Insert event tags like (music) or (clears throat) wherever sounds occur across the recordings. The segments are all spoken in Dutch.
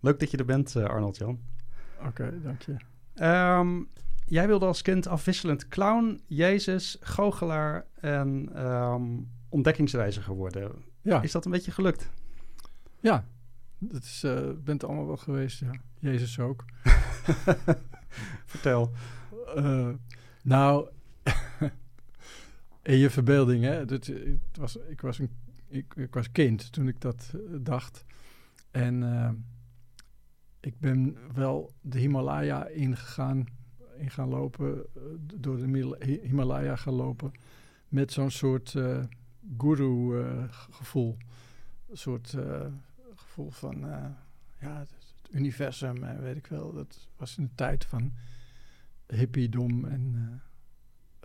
Leuk dat je er bent, Arnold Jan. Oké, dank je. Ehm, jij wilde als kind afwisselend clown, Jezus, goochelaar en um, ontdekkingsreiziger worden. Ja. Is dat een beetje gelukt? Ja, dat is, uh, bent allemaal wel geweest, ja. Jezus ook. (laughs) Vertel. Uh, nou, (laughs) in je verbeelding, hè. Dat, het was, ik, was een, ik, ik was kind toen ik dat uh, dacht. En uh, ik ben wel de Himalaya ingegaan, in gaan lopen, door de Himalaya gaan lopen, met zo'n soort guru-gevoel. een soort gevoel van, ja, het universum en weet ik wel. Dat was een tijd van hippiedom en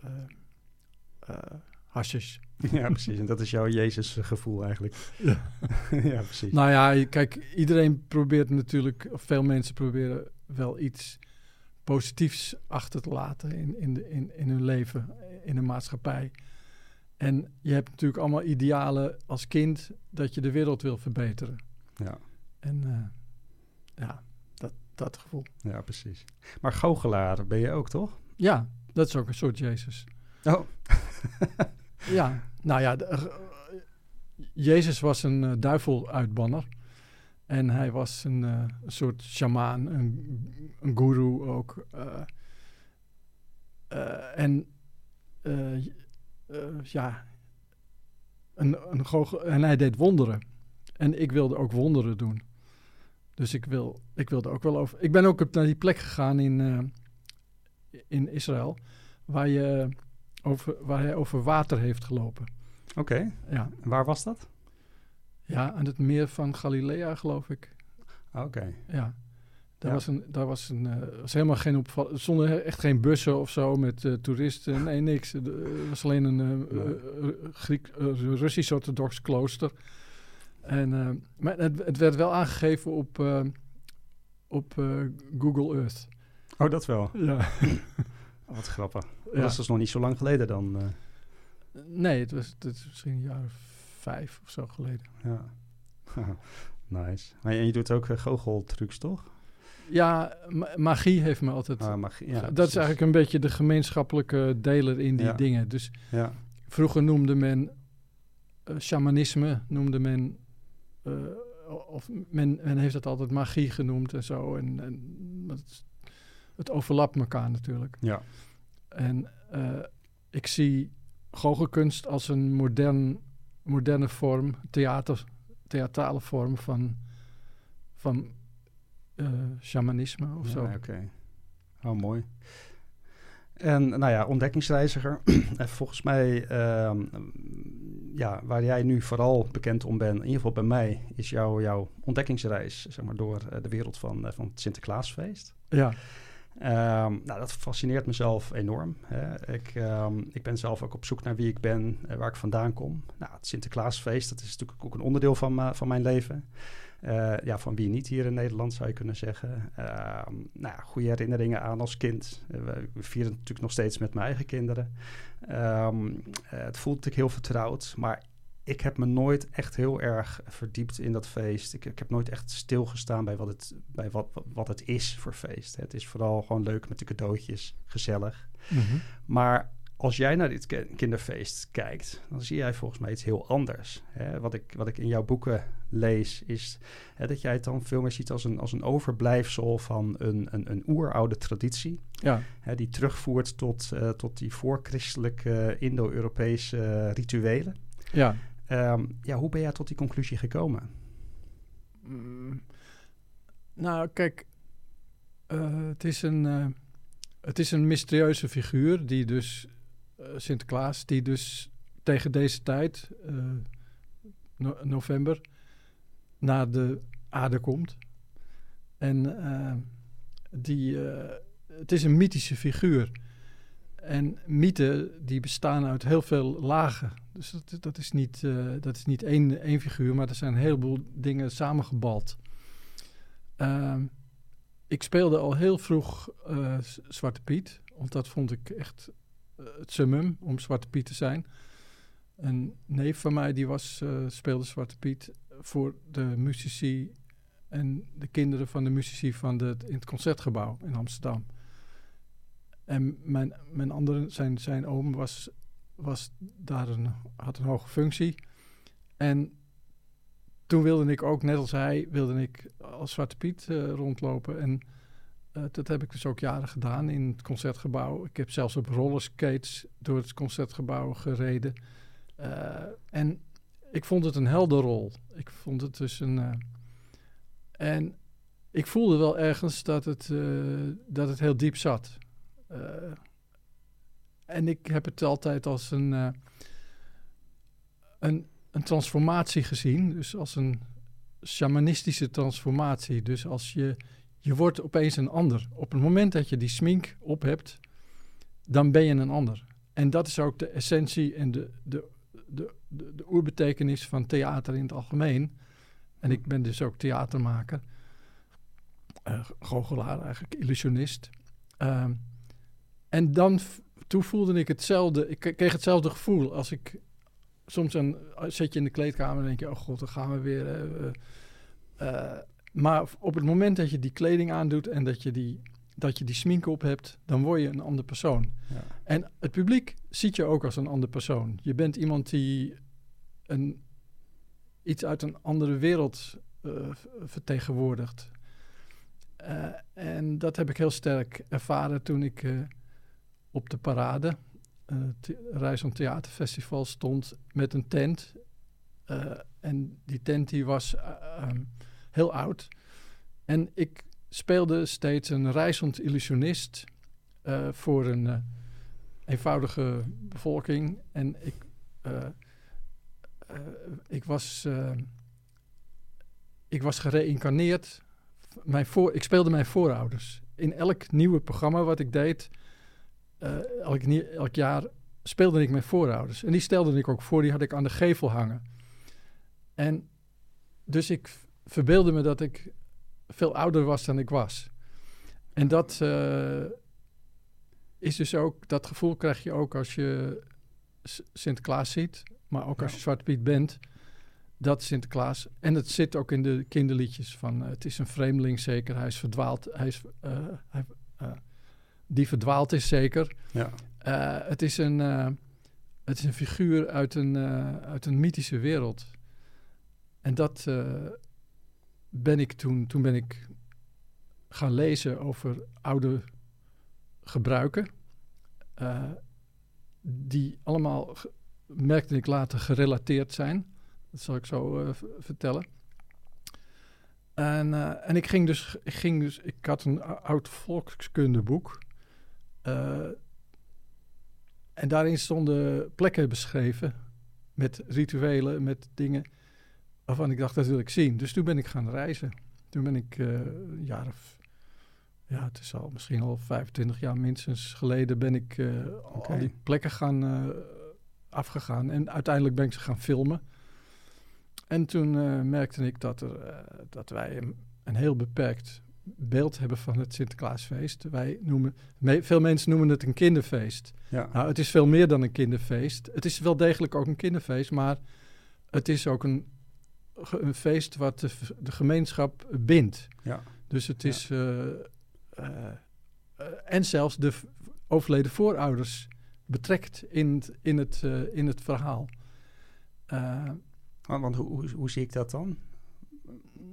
uh, hashes. (laughs) Ja, precies. En dat is jouw Jezus-gevoel eigenlijk. Ja. (laughs) ja, precies. Nou ja, kijk, iedereen probeert natuurlijk, of veel mensen proberen wel iets positiefs achter te laten in, in, de, in, in hun leven, in de maatschappij. En je hebt natuurlijk allemaal idealen als kind dat je de wereld wil verbeteren. Ja. En uh, ja, dat, dat gevoel. Ja, precies. Maar goochelaar ben je ook, toch? Ja, dat is ook een soort Jezus. Oh. ja, (laughs) nou ja, eh, Jezus was een uh, duiveluitbanner. En hij was een, uh, een soort shamaan, een, een guru ook. en ja, een, een en hij deed wonderen. En ik wilde ook wonderen doen. Dus ik, wil, ik wilde ook wel over. Ik ben ook naar die plek gegaan in, in Israël, waar je over, waar hij over water heeft gelopen. Oké. Ja. waar was dat? Ja, aan het meer van Galilea, geloof ik. Oké. Ja. Daar was een, daar was een, uh, was helemaal geen opval. Er stonden echt geen bussen of zo met uh, toeristen. Nee, niks. Er was alleen een uh, Griek, Russisch-orthodox klooster. En, maar het, het, werd wel aangegeven op, op Google Earth. Oh, dat wel? Ja. (laughs) Wat grappig. Dat is dus nog niet zo lang geleden dan? Uh... Nee, het was, het is misschien een jaar vijf of zo geleden. Ja. (laughs) nice. Maar en je doet ook uh, goocheltrucs, toch? Ja, magie heeft me altijd... Ah, magie, ja, dat is eigenlijk een beetje de gemeenschappelijke deler in die dingen. Dus ja. vroeger noemde men uh, shamanisme, noemde men... of men, men heeft dat altijd magie genoemd en zo. En, en dat, het overlapt elkaar natuurlijk. Ja. En uh, ik zie goochelkunst als een modern, moderne vorm, theater, theatrale vorm van, van uh, shamanisme of ja, zo. Oké. Okay. Oh, mooi. En nou ja, ontdekkingsreiziger. (clears throat) Volgens mij, uh, ja, waar jij nu vooral bekend om bent, in ieder geval bij mij, is jouw jouw ontdekkingsreis zeg maar, door uh, de wereld van, uh, van het Sinterklaasfeest. Ja. Um, nou, dat fascineert mezelf enorm. Hè. Ik, um, ik ben zelf ook op zoek naar wie ik ben, uh, waar ik vandaan kom. Nou, het Sinterklaasfeest, dat is natuurlijk ook een onderdeel van, van mijn leven. Uh, ja, van wie niet hier in Nederland, zou je kunnen zeggen. Uh, nou goede herinneringen aan als kind. Uh, we, vieren natuurlijk nog steeds met mijn eigen kinderen. Het voelt natuurlijk heel vertrouwd, maar ik heb me nooit echt heel erg verdiept in dat feest. Ik, ik heb nooit echt stilgestaan bij, wat het, bij wat, wat het is voor feest. Het is vooral gewoon leuk met de cadeautjes, gezellig. Mm-hmm. Maar als jij naar dit kinderfeest kijkt, dan zie jij volgens mij iets heel anders. Hè? Wat, ik, wat ik in jouw boeken lees, is hè, dat jij het dan veel meer ziet als een, als een overblijfsel van een, een, een oeroude traditie. Ja. Hè, die terugvoert tot, uh, tot die voorchristelijke Indo-Europese rituelen. Ja. Um, ja, hoe ben jij tot die conclusie gekomen? Mm, nou, kijk, uh, het, is een, uh, het is een mysterieuze figuur, die dus, uh, Sinterklaas, die dus tegen deze tijd, no november, naar de aarde komt. En die, het is een mythische figuur. En mythen die bestaan uit heel veel lagen. Dus dat, is niet, uh, dat is niet één, één figuur, maar er zijn een heleboel dingen samengebald. Uh, ik speelde al heel vroeg uh, Zwarte Piet, want dat vond ik echt uh, het summum om Zwarte Piet te zijn. Een neef van mij die was, speelde Zwarte Piet voor de muzici en de kinderen van de muzici van de, in het concertgebouw in Amsterdam. En mijn, mijn andere, zijn, zijn oom was, was daar een, had een hoge functie. En toen wilde ik ook, net als hij, wilde ik als Zwarte Piet uh, rondlopen. En uh, dat heb ik dus ook jaren gedaan in het concertgebouw. Ik heb zelfs op rollerskates door het concertgebouw gereden. Uh, en ik vond het een helder rol. Ik vond het dus een. en ik voelde wel ergens dat het, dat het heel diep zat. En ik heb het altijd als een, een, een transformatie gezien. Dus als een shamanistische transformatie. Dus als je je wordt opeens een ander. Op het moment dat je die smink op hebt, dan ben je een ander. En dat is ook de essentie en de, de, de, de, de oerbetekenis van theater in het algemeen. En ik ben dus ook theatermaker, uh, goochelaar eigenlijk, illusionist. Uh, en dan toen voelde ik hetzelfde, ik kreeg hetzelfde gevoel als ik soms een, zit je in de kleedkamer en denk je, oh god, dan gaan we weer. Uh, uh, maar op het moment dat je die kleding aandoet en dat je die, dat je die smink op hebt, dan word je een ander persoon. Ja. En het publiek ziet je ook als een ander persoon. Je bent iemand die een, iets uit een andere wereld uh, vertegenwoordigt. En dat heb ik heel sterk ervaren toen ik op de parade, Reis om Theaterfestival, stond met een tent. en die tent die was um, heel oud. En ik speelde steeds een reizend illusionist uh, voor een uh, eenvoudige bevolking. En ik, uh, ik, was, ik was gereïncarneerd. Mijn voor, ik speelde mijn voorouders. In elk nieuwe programma wat ik deed, elk, elk jaar speelde ik mijn voorouders. En die stelde ik ook voor, die had ik aan de gevel hangen. En dus ik verbeelde me dat ik veel ouder was dan ik was. En dat uh, is dus ook, dat gevoel krijg je ook als je Sinterklaas ziet, maar ook als je Zwarte Piet bent. Dat Sinterklaas. En het zit ook in de kinderliedjes van uh, het is een vreemdeling zeker, hij is verdwaald, hij is, hij, die verdwaald is zeker. Ja. het, is een, het is een figuur uit een, uit een mythische wereld. En dat, ben ik toen, toen ben ik gaan lezen over oude gebruiken. Die allemaal, merkte ik later, gerelateerd zijn. Dat zal ik zo vertellen. En, en ik ging dus, ik ging dus, ik had een oud volkskundeboek. En daarin stonden plekken beschreven met rituelen, met dingen waarvan ik dacht, dat wil ik zien. Dus toen ben ik gaan reizen. Toen ben ik uh, een jaar of, ja, het is al misschien al 25 jaar minstens geleden, ben ik uh, okay. al die plekken gaan uh, afgegaan. En uiteindelijk ben ik ze gaan filmen. En toen merkte ik dat, er, dat wij een, een, heel beperkt beeld hebben van het Sinterklaasfeest. Wij noemen, me, veel mensen noemen het een kinderfeest. Ja. Nou, het is veel meer dan een kinderfeest. Het is wel degelijk ook een kinderfeest, maar het is ook een een feest wat de, de gemeenschap bindt. Ja. Dus het is. Uh, uh, en zelfs de overleden voorouders betrekt in het, in het, in het verhaal. want hoe, hoe, hoe, zie ik dat dan?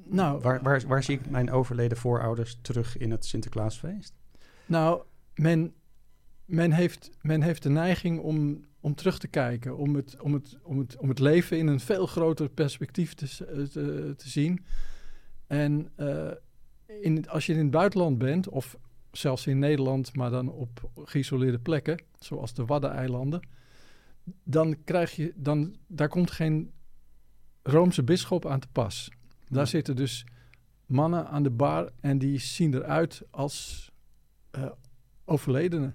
Nou, waar, waar, waar zie ik mijn overleden voorouders terug in het Sinterklaasfeest? Nou, men, men, heeft, men heeft de neiging om om terug te kijken, om het, om het, om het, om het leven in een veel groter perspectief te, te, te zien. En uh, in, als je in het buitenland bent, of zelfs in Nederland, maar dan op geïsoleerde plekken, zoals de Waddeneilanden, dan krijg je, dan, daar komt geen Roomse bisschop aan te pas. Daar zitten dus mannen aan de bar en die zien eruit als uh, overledenen.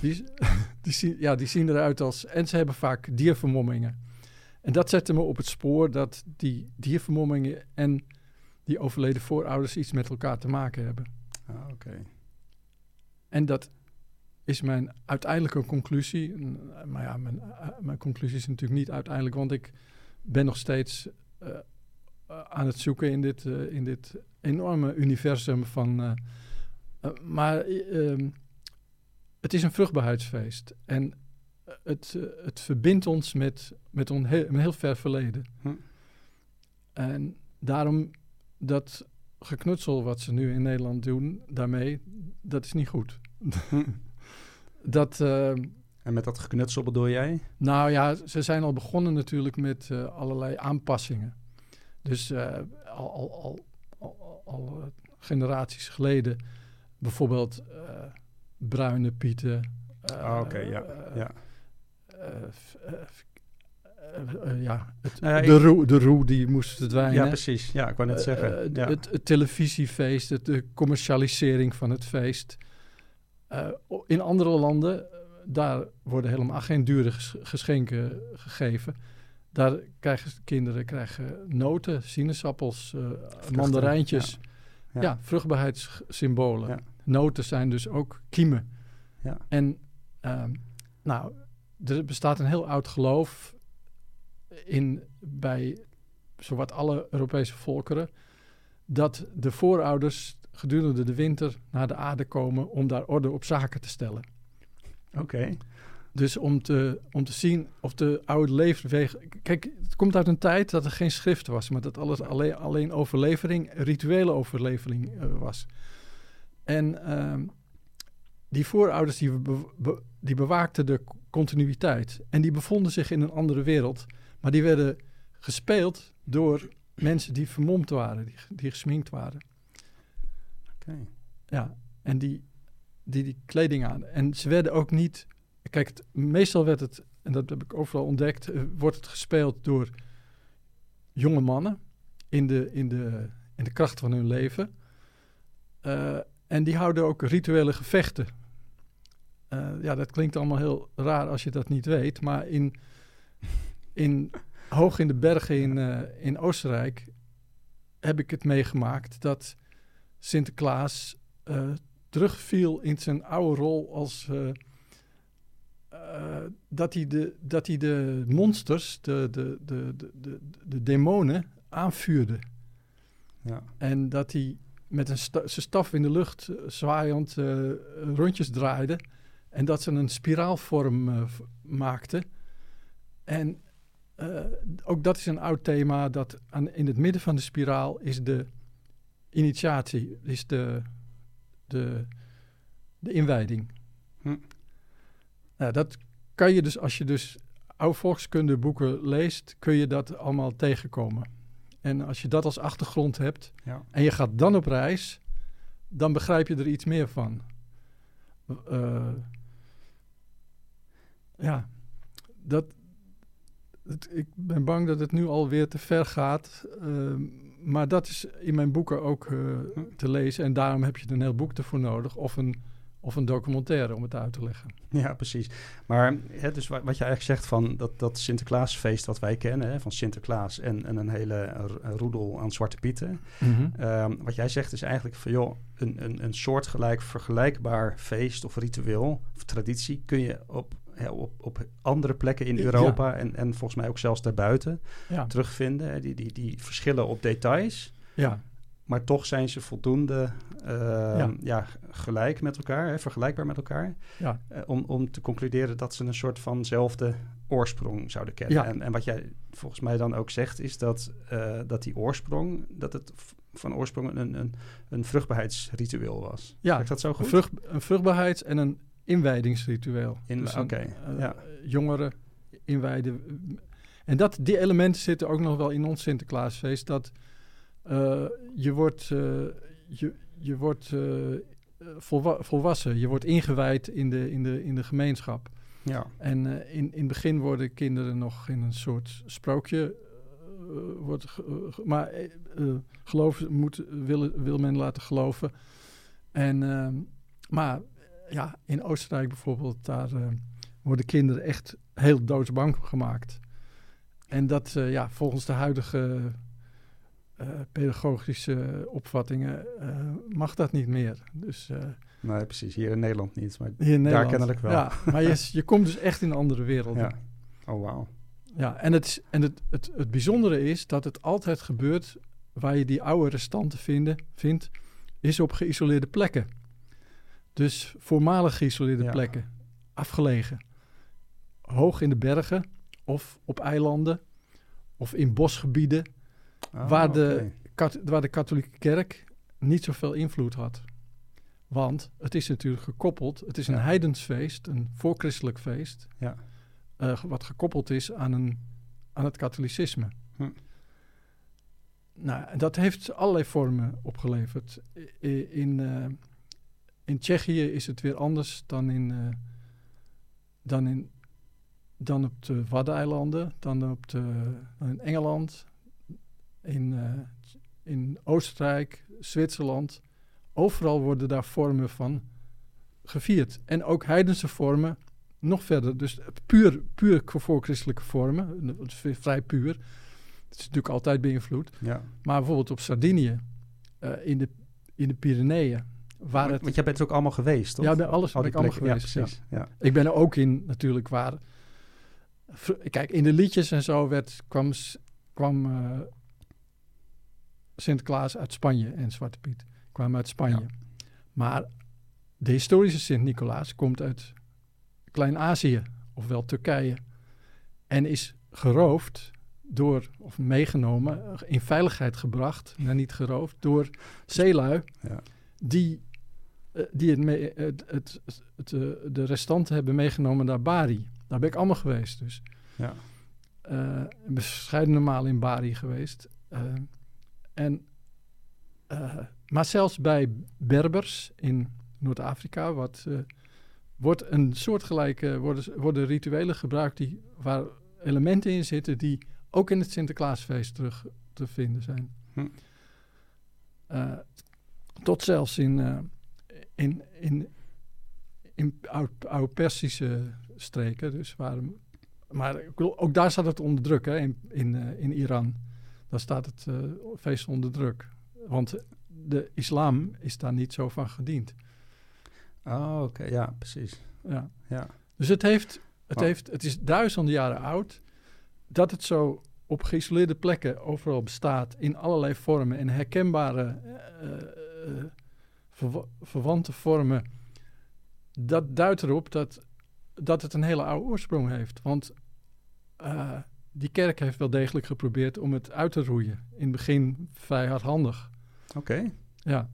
Die, (laughs) die, zien, ja, die zien eruit als... En ze hebben vaak diervermommingen. En dat zette me op het spoor dat die diervermommingen en die overleden voorouders iets met elkaar te maken hebben. Ah, oké. En dat is mijn uiteindelijke conclusie. Maar ja, mijn, mijn conclusie is natuurlijk niet uiteindelijk, want ik ben nog steeds uh, aan het zoeken in dit, in dit enorme universum van. maar ehm, het is een vruchtbaarheidsfeest. En het, het verbindt ons met, met een heel, een heel ver verleden. Hm. En daarom dat geknutsel wat ze nu in Nederland doen, daarmee, dat is niet goed. (laughs) dat, uh, en met dat geknutsel bedoel jij? Nou ja, ze zijn al begonnen natuurlijk met uh, allerlei aanpassingen. Dus uh, al, al, al, al, generaties geleden bijvoorbeeld bruine pieten. Ah, oké, ja. ja. Uh, ja, het, nou de, roe, de roe die moest verdwijnen. Ja, precies. Ja, ik wou net zeggen. Ja. Het, het, televisiefeest, het, de commercialisering van het feest. in andere landen, daar worden helemaal geen dure geschenken gegeven. Daar krijgen kinderen krijgen noten, sinaasappels, mandarijntjes. Ja, ja. vruchtbaarheidssymbolen. Noten zijn dus ook kiemen. Ja. En ehm, nou, er bestaat een heel oud geloof in, bij zowat alle Europese volkeren, dat de voorouders gedurende de winter naar de aarde komen om daar orde op zaken te stellen. Oké. Dus om te, om te zien of de oude leefwegen. Kijk, het komt uit een tijd dat er geen schrift was, maar dat alles alleen, alleen overlevering, rituele overlevering uh, was. En uh, die voorouders die, be, die bewaakten de continuïteit. En die bevonden zich in een andere wereld. Maar die werden gespeeld door mensen die vermomd waren, die, die gesminkt waren. Oké. Ja, en die, die die kleding aan. En ze werden ook niet... Kijk, het, meestal werd het, en dat heb ik overal ontdekt, uh, wordt het gespeeld door jonge mannen in de, in de, in de kracht van hun leven. Uh, en die houden ook rituele gevechten. Uh, ja, dat klinkt allemaal heel raar als je dat niet weet, maar in in, (laughs) hoog in de bergen in, in Oostenrijk heb ik het meegemaakt dat Sinterklaas terugviel in zijn oude rol als. Uh, dat, hij de, dat hij de monsters, de, de, de, de, de, de demonen, aanvuurde. Ja. En dat hij met een sta zijn staf in de lucht zwaaiend rondjes draaide. En dat ze een spiraalvorm maakten. En ook dat is een oud thema. Dat aan, in het midden van de spiraal is de initiatie, is de, de, de inwijding. Hm. Nou, dat kan je dus, als je dus oude volkskundeboeken leest, kun je dat allemaal tegenkomen. En als je dat als achtergrond hebt ja. en je gaat dan op reis, dan begrijp je er iets meer van. Uh, ja, dat, ik ben bang dat het nu alweer te ver gaat. Uh, maar dat is in mijn boeken ook uh, te lezen. En daarom heb je een heel boek ervoor nodig. Of een, of een documentaire om het uit te leggen. Ja, precies. Maar hè, dus wat, wat je eigenlijk zegt van dat, dat Sinterklaasfeest wat wij kennen... Hè, van Sinterklaas en, en een hele roedel aan Zwarte Pieten. Mm -hmm. wat jij zegt is eigenlijk van... joh, een, een, een soortgelijk vergelijkbaar feest of ritueel of traditie... kun je op op, op andere plekken in Europa en, en volgens mij ook zelfs daarbuiten ja. terugvinden. Die, die, die verschillen op details. Ja. Maar toch zijn ze voldoende uh, ja. gelijk met elkaar, hè, vergelijkbaar met elkaar. Ja. Uh, om, om te concluderen dat ze een soort vanzelfde oorsprong zouden kennen. Ja. En, en wat jij volgens mij dan ook zegt, is dat, uh, dat die oorsprong, dat het van oorsprong een, een, een vruchtbaarheidsritueel was. Ja, zeg dat zo goed? Een, vrucht, een vruchtbaarheids- en een inwijdingsritueel. In, dus Oké, okay, uh, ja. Jongeren inwijden. En dat, die elementen zitten ook nog wel in ons Sinterklaasfeest. Dat uh, je wordt, uh, je, je wordt volwa volwassen, je wordt ingewijd in de, in de, in de gemeenschap. Ja. En in, in het begin worden kinderen nog in een soort sprookje. wordt, maar geloof, moet, wil, wil men laten geloven. En, ehm, maar ja, in Oostenrijk bijvoorbeeld, daar worden kinderen echt heel doodsbang gemaakt. En dat, ja, volgens de huidige pedagogische opvattingen mag dat niet meer. Dus, nee, precies. Hier in Nederland niet, maar hier in daar kennelijk wel. Ja, maar je, je komt dus echt in een andere wereld. Ja. Oh, wauw. Ja, en, het, en het, het, het bijzondere is dat het altijd gebeurt waar je die oude restanten vinden, vindt, is op geïsoleerde plekken. Dus voormalig geïsoleerde Ja. plekken, afgelegen. Hoog in de bergen of op eilanden of in bosgebieden Ah, Waar de- kat- waar de katholieke kerk niet zoveel invloed had. Want het is natuurlijk gekoppeld, het is een Ja. heidensfeest, een voorchristelijk feest, Ja. eh, wat gekoppeld is aan, een, aan het katholicisme. Hm. Nou, dat heeft allerlei vormen opgeleverd. In, eh, in Tsjechië is het weer anders dan in, eh, dan in dan op de Waddeneilanden, dan, op de, dan in Engeland, in, eh, in Oostenrijk, Zwitserland. Overal worden daar vormen van gevierd. En ook heidense vormen nog verder. Dus puur, puur voorchristelijke vormen, vrij puur. Het is natuurlijk altijd beïnvloed. Ja. Maar bijvoorbeeld op Sardinië, eh, in, de, in de Pyreneeën, waar Want, het... want jij bent er ook allemaal geweest, toch? Ja, bij alles Al ben ik allemaal geweest. Ja, precies. Ja. Ik ben er ook in natuurlijk waar. Kijk, in de liedjes en zo werd, kwam, kwam eh, Sinterklaas uit Spanje en Zwarte Piet kwamen uit Spanje. Ja. Maar de historische Sint-Nicolaas komt uit Klein-Azië, ofwel Turkije. En is geroofd door, of meegenomen, eh, in veiligheid gebracht, nou niet geroofd, door zeelui Ja. die, eh, die het mee, het, het, het, eh, de restanten hebben meegenomen naar Bari. Daar ben ik allemaal geweest dus. Ja. Eh, bescheidene malen in Bari geweest. En, eh, maar zelfs bij Berbers in Noord-Afrika wat, eh, wordt een soortgelijke, worden, worden rituelen gebruikt die, waar elementen in zitten die ook in het Sinterklaasfeest terug te vinden zijn. Hm. Eh, tot zelfs in, eh, in, in, in oud- oude Persische streken. Dus waar, maar ook daar staat het onder druk, hè, in, in, in Iran. Daar staat het eh, feest onder druk. Want de islam is daar niet zo van gediend. Oh, oké. Ja, precies. Ja. Ja. Dus het, heeft, het, Maar- heeft, het is duizenden jaren oud. Dat het zo op geïsoleerde plekken overal bestaat. In allerlei vormen en herkenbare eh, eh, verwa- verwante vormen. Dat duidt erop dat, dat het een hele oude oorsprong heeft. Want die kerk heeft wel degelijk geprobeerd om het uit te roeien. In het begin vrij hardhandig. Oké. Ja.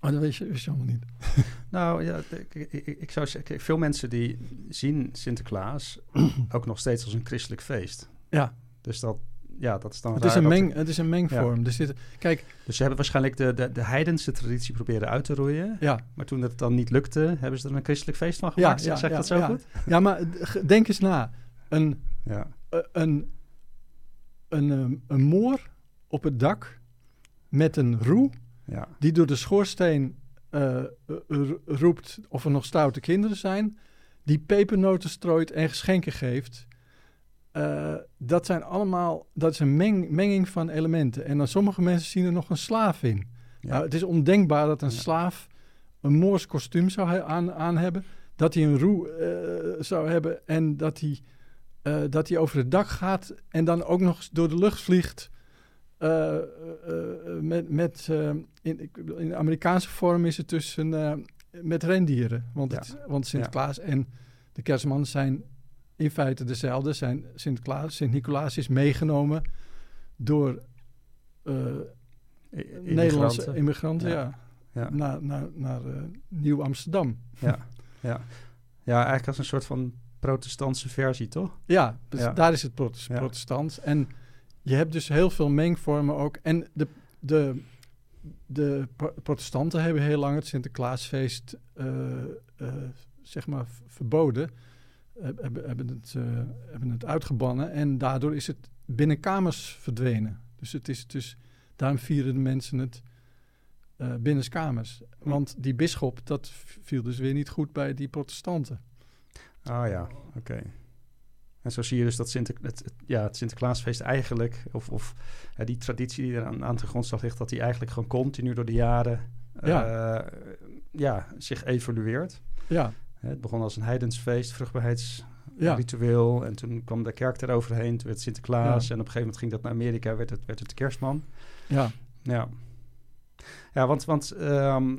Maar dat wist je, wist je allemaal niet. (laughs) Nou ja, ik, ik, ik- zou zeggen, veel mensen die zien Sinterklaas (clears throat) ook nog steeds als een christelijk feest. Ja. Dus dat, ja, dat is dan Het is, een dat- meng, het is een mengvorm. Er zit, kijk, Dus ze hebben waarschijnlijk de, de, de heidense traditie proberen uit te roeien. ja, Maar toen het dan niet lukte, hebben ze er een christelijk feest van gemaakt. ja, zeg ja, dat zo goed? Ja, maar denk eens na. Een, Ja. Eh, een, een, ehm, een moor op het dak met een roe Ja. die door de schoorsteen eh, eh, ro- roept of er nog stoute kinderen zijn, die pepernoten strooit en geschenken geeft. Dat zijn allemaal, dat is een meng, menging van elementen. En dan sommige mensen zien er nog een slaaf in. Ja. Nou, het is ondenkbaar dat een Ja. slaaf een Moors kostuum zou aan, aan hebben. Dat hij een roe zou hebben en dat hij, eh, dat hij over het dak gaat en dan ook nog eens door de lucht vliegt. eh, eh, met, met, in, in de Amerikaanse vorm is het tussen met rendieren. Want, Ja. het, want Sinterklaas en de kerstman zijn in feite dezelfde. Zijn Sinterklaas, Sint-Nicolaas is meegenomen door Nederlandse immigranten. Ja. ja. Naar, naar, naar Nieuw-Amsterdam. Ja. ja. Ja, eigenlijk als een soort van protestantse versie, toch? Ja, dus Ja. daar is het Ja. protestant. En je hebt dus heel veel mengvormen ook. En de, de, de pro- protestanten hebben heel lang het Sinterklaasfeest eh, eh, zeg maar verboden. Heb- Hebben, hebben, het, eh, hebben het uitgebannen. En daardoor is het binnenkamers verdwenen. Dus het is dus, daarom vieren de mensen het eh binnenskamers. Want die bisschop, dat viel dus weer niet goed bij die protestanten. Ah ja, oké. En zo zie je dus dat Sinter, het, het- ja, het Sinterklaasfeest eigenlijk, of, of ja, die traditie die er aan, aan de grondslag ligt, dat die eigenlijk gewoon continu door de jaren ja. ja, zich evolueert. Ja, Het begon als een heidensfeest, vruchtbaarheids, Ja. ritueel. En toen kwam de kerk eroverheen, toen werd Sinterklaas. En op een gegeven moment ging dat naar Amerika, werd het, werd het de kerstman. Ja, Ja, ja want, want ehm,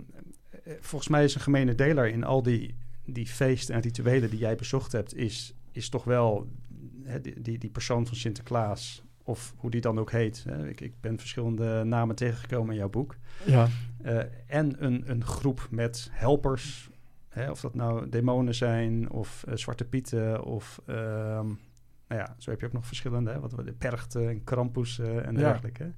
eh, volgens mij is een gemene deler in al die, die feesten en rituelen die jij bezocht hebt, is, is toch wel hè, die, die, persoon van Sinterklaas, of hoe die dan ook heet. Hè. Ik, ik ben verschillende namen tegengekomen in jouw boek. ja, Eh, en een, een groep met helpers, hè, of dat nou demonen zijn, of eh, zwarte pieten, of ehm, nou ja, zo heb je ook nog verschillende, hè, wat we de perchten en krampus eh, en Ja. dergelijke.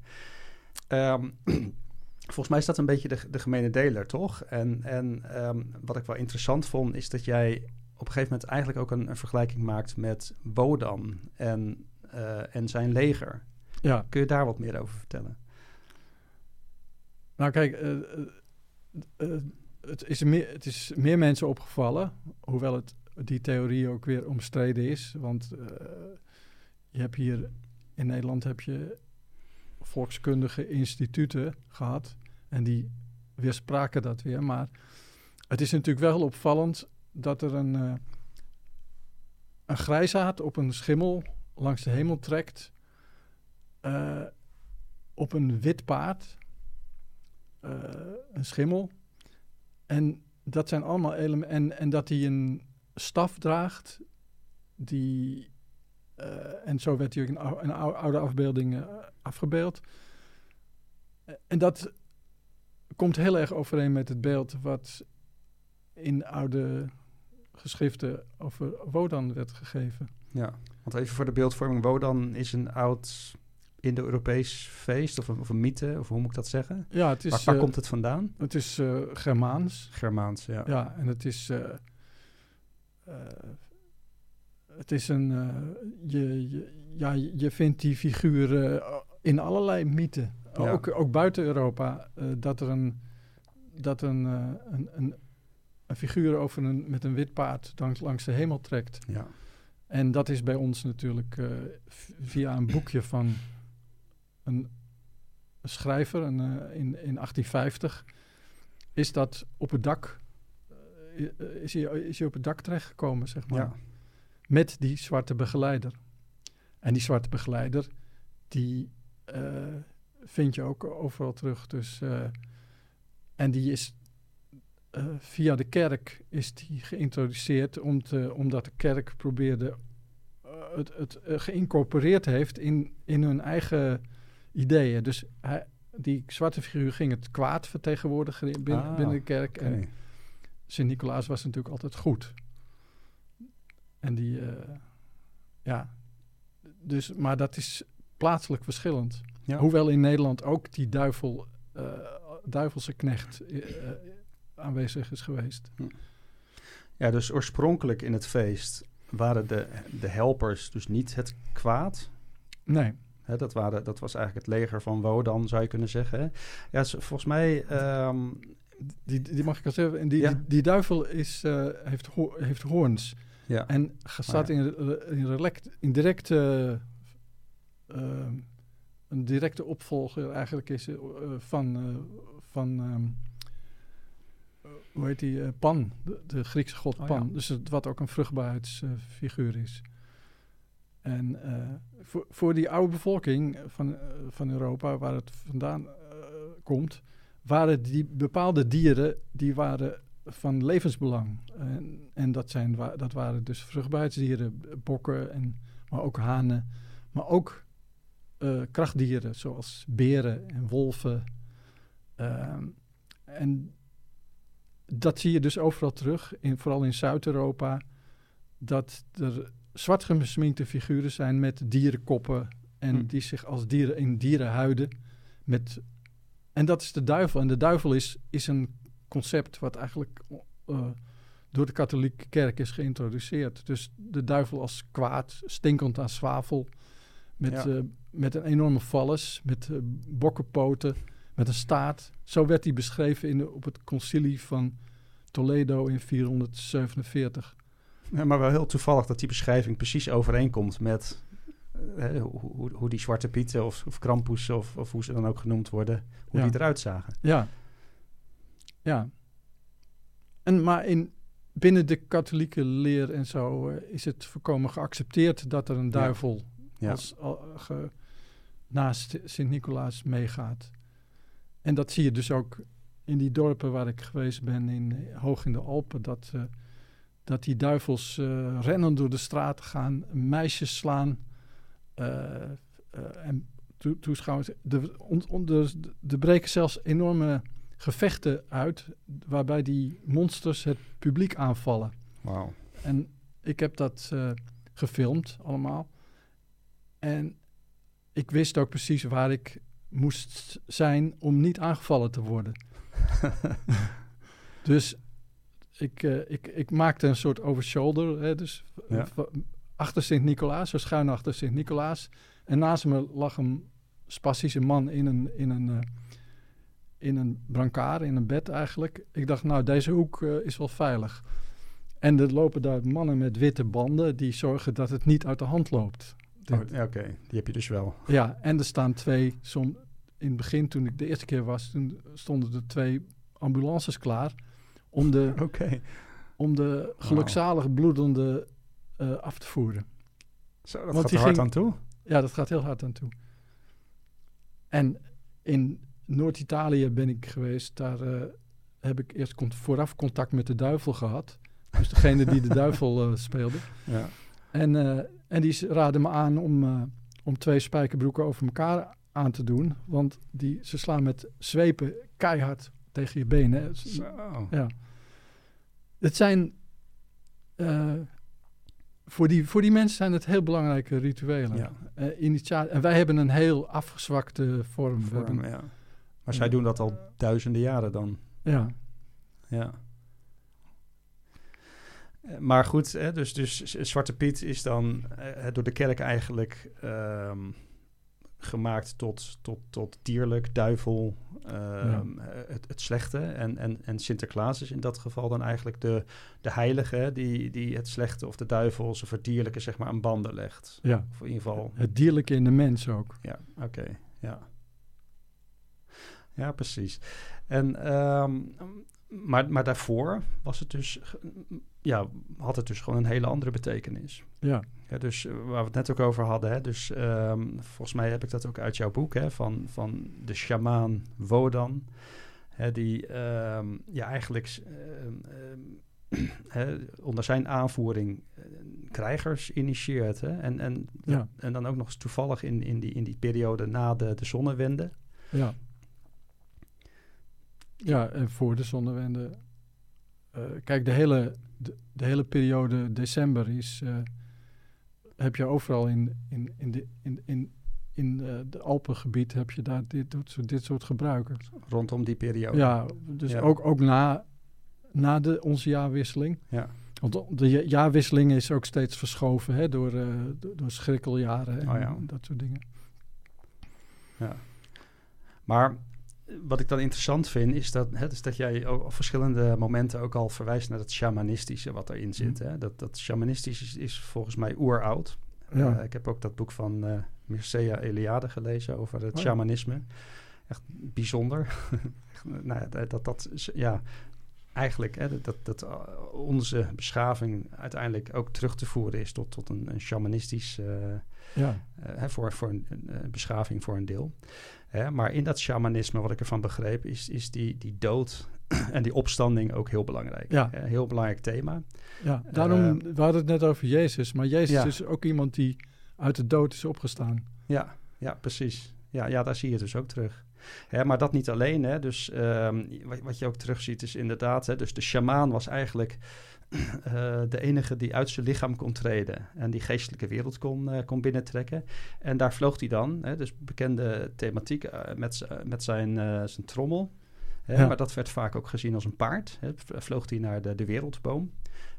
Volgens mij is dat een beetje de, de gemene deler, toch? En, en ehm, wat ik wel interessant vond, is dat jij op een gegeven moment eigenlijk ook een, een vergelijking maakt met Wodan en, eh, en zijn leger. ja. Kun je daar wat meer over vertellen? Nou kijk, eh, eh, het, is meer, het is meer mensen opgevallen, hoewel het, die theorie ook weer omstreden is. Want je hebt hier in Nederland heb je volkskundige instituten gehad en die weerspraken dat weer. Maar het is natuurlijk wel opvallend dat er een, eh een grijsaard op een schimmel langs de hemel trekt eh, op een wit paard eh, een schimmel. En dat zijn allemaal elementen. En, en dat hij een staf draagt. Die. Eh, en zo werd hij ook in ou- in ou- oude afbeeldingen eh, afgebeeld. Eh, En dat komt heel erg overeen met het beeld wat in oude geschriften over Wodan werd gegeven. Ja, want even voor de beeldvorming. Wodan is een oud Indo-Europees feest of een, of een mythe, of hoe moet ik dat zeggen? Ja, het is, waar waar komt het vandaan? het is eh, Germaans. Germaans, ja. Ja, en het is. Het is een. eh, je, je, ja, je vindt die figuren in allerlei mythen. Ja. Ook, ook buiten Europa. eh, dat er een. Dat een, eh, een, een, een figuur over een, met een wit paard langs, langs de hemel trekt. Ja, En dat is bij ons natuurlijk eh, via een boekje van een, schrijver een, eh, in, in 1850. Is dat op het dak. eh, is, hij, is hij op het dak terechtgekomen, zeg maar. ja. Met die zwarte begeleider. En die zwarte begeleider, die eh, vind je ook overal terug. Dus, eh, en die is eh, via de kerk is die geïntroduceerd, om te, omdat de kerk probeerde het, het geïncorporeerd heeft in, in hun eigen ideeën. Dus hij, die zwarte figuur ging het kwaad vertegenwoordigen binnen, Ah, binnen de kerk. En Sint-Nicolaas was natuurlijk altijd goed. En die, eh, ja, dus, maar dat is plaatselijk verschillend. Ja. Hoewel in Nederland ook die duivel, eh, duivelse knecht eh, aanwezig is geweest. ja, dus oorspronkelijk in het feest waren de, de helpers dus niet het kwaad. Nee, Hè, dat, waren, dat was eigenlijk het leger van Wodan, zou je kunnen zeggen. hè. Ja, volgens mij... ehm, die, die mag ik al zeggen. En die, Ja. die, die duivel is, eh, heeft, ho- heeft hoorns. Ja, En staat in, in, in directe, eh, een directe opvolger eigenlijk is eh, van, eh, van ehm, eh, hoe heet die, Pan, de, de Griekse god Oh, Pan. ja. Dus het, wat ook een vruchtbaarheidsfiguur is. En voor, voor die oude bevolking van, van Europa, waar het vandaan komt, waren die bepaalde dieren, die waren van levensbelang. En, en dat, zijn, dat waren dus vruchtbaarheidsdieren, bokken, en, maar ook hanen. Maar ook eh, krachtdieren, zoals beren en wolven. Ehm, en dat zie je dus overal terug, in, vooral in Zuid-Europa, dat er zwart gesminkte figuren zijn met dierenkoppen en Hm. die zich als dieren in dierenhuiden met en dat is de duivel. En de duivel is, is een concept wat eigenlijk eh, door de katholieke kerk is geïntroduceerd. Dus de duivel als kwaad, stinkend aan zwavel, met, Ja. eh, met een enorme vallus, met eh, bokkenpoten, met een staart. Zo werd hij beschreven in de, op het concilie van Toledo in 447. Ja, maar wel heel toevallig dat die beschrijving precies overeenkomt met eh, hoe, hoe, hoe die zwarte pieten of, of krampus of, of hoe ze dan ook genoemd worden, hoe Ja. die eruit zagen. Ja. Ja. En maar in binnen de katholieke leer en zo eh, is het voorkomen geaccepteerd dat er een duivel Ja. als, ge- naast Sint-Nicolaas meegaat. En dat zie je dus ook in die dorpen waar ik geweest ben, in, hoog in de Alpen, dat, eh, dat die duivels eh, rennen door de straten gaan, meisjes slaan en toe- toeschouwers. Er on, on- er- er breken zelfs enorme gevechten uit, waarbij die monsters het publiek aanvallen. Wauw. En ik heb dat eh, gefilmd allemaal. En ik wist ook precies waar ik moest zijn om niet aangevallen te worden. (laughs) Dus ik, eh, ik, ik maakte een soort overshoulder. Hè, dus Ja. achter Sint-Nicolaas, zo schuin achter Sint-Nicolaas. En naast me lag een spastische man in een, in een, eh, in een brancard, in een bed eigenlijk. Ik dacht, nou, deze hoek eh, is wel veilig. En er lopen daar mannen met witte banden die zorgen dat het niet uit de hand loopt. Oh, ja, Oké, die heb je dus wel. Ja, en er staan twee, som, in het begin toen ik de eerste keer was, toen stonden er twee ambulances klaar om de, (laughs) Oké. om de gelukzalige bloedende eh, af te voeren. Zo, dat Want gaat er hard ging- aan toe. Ja, dat gaat heel hard aan toe. En in Noord-Italië ben ik geweest. Daar eh, heb ik eerst cont- vooraf contact met de duivel gehad. Dus degene die de (laughs) duivel eh, speelde. Ja. En, eh, en die raadde me aan om, om twee spijkerbroeken over elkaar aan te doen. Want die, ze slaan met zwepen keihard tegen je benen. Zo. Ja. Het zijn... voor, die, voor die mensen zijn het heel belangrijke rituelen. Ja. Eh, initia- en wij hebben een heel afgezwakte vorm. We Vorm, hebben- ja. Maar zij doen dat al duizenden jaren dan. ja. Ja. Maar goed, hè, dus, dus Zwarte Piet is dan eh, door de kerk eigenlijk ehm, gemaakt tot, tot, tot dierlijk, duivel, ehm, eh, het, het slechte. En, en, en Sinterklaas is in dat geval dan eigenlijk de, de heilige die, die het slechte of de duivel, zijn verdierlijke, zeg maar, aan banden legt. ja, Of in ieder geval het dierlijke in de mens ook. ja, oké. Ja. Ja, precies. En, ehm, maar, maar daarvoor was het dus, ja, had het dus gewoon een hele andere betekenis. Ja, Ja, dus eh, waar we het net ook over hadden, hè, dus ehm, volgens mij heb ik dat ook uit jouw boek, hè, van, van de shamaan Wodan, hè, die ehm, ja, eigenlijk (clears throat) onder zijn aanvoering eh, krijgers initieert. Hè, en, en, Ja. en dan ook nog eens toevallig in, in, die, in die periode na de, de zonnewende. ja. Ja, en voor de zonnewende. eh, kijk, de hele, de, de hele periode december is. eh, heb je overal in, in, in, de, in, in, in eh, de Alpengebied heb je daar dit, dit, soort, dit soort gebruiken. Rondom die periode. Ja, dus Ja. ook, ook na, na de, onze jaarwisseling. Ja. Want de- de ja- jaarwisseling is ook steeds verschoven hè, door, door, door schrikkeljaren en Oh ja. dat soort dingen. Ja. Maar wat ik dan interessant vind, is dat, hè, dus dat jij op verschillende momenten ook al verwijst naar het shamanistische wat erin zit. Mhm. Hè? Dat, dat shamanistisch is, is volgens mij oeroud. Ja. Eh, ik heb ook dat boek van eh Mircea Eliade gelezen over het Oh ja. shamanisme. Echt bijzonder. (laughs) Nou, dat, dat, ja, eigenlijk hè, dat, dat, eh, onze beschaving uiteindelijk ook terug te voeren is tot, tot een, een shamanistisch... eh, Ja, eh, voor, voor een, een, beschaving voor een deel. Hè, maar in dat shamanisme, wat ik ervan begreep, is, is die, die dood (clears throat) en die opstanding ook heel belangrijk. Ja. Heel belangrijk thema. ja. daarom, Eh, we hadden het net over Jezus, maar Jezus Ja. is ook iemand die uit de dood is opgestaan. Ja, ja precies. Ja, ja, daar zie je het dus ook terug. Hè, maar dat niet alleen. Hè, dus ehm, wat, wat je ook terugziet is inderdaad... Hè, dus de sjamaan was eigenlijk (clears throat) eh, de enige die uit zijn lichaam kon treden... en die geestelijke wereld kon, eh, kon binnentrekken. En daar vloog hij dan, hè, dus bekende thematiek... eh, met, met zijn, zijn trommel. Hè, Ja. Maar dat werd vaak ook gezien als een paard. Hè, vloog hij naar de, de wereldboom...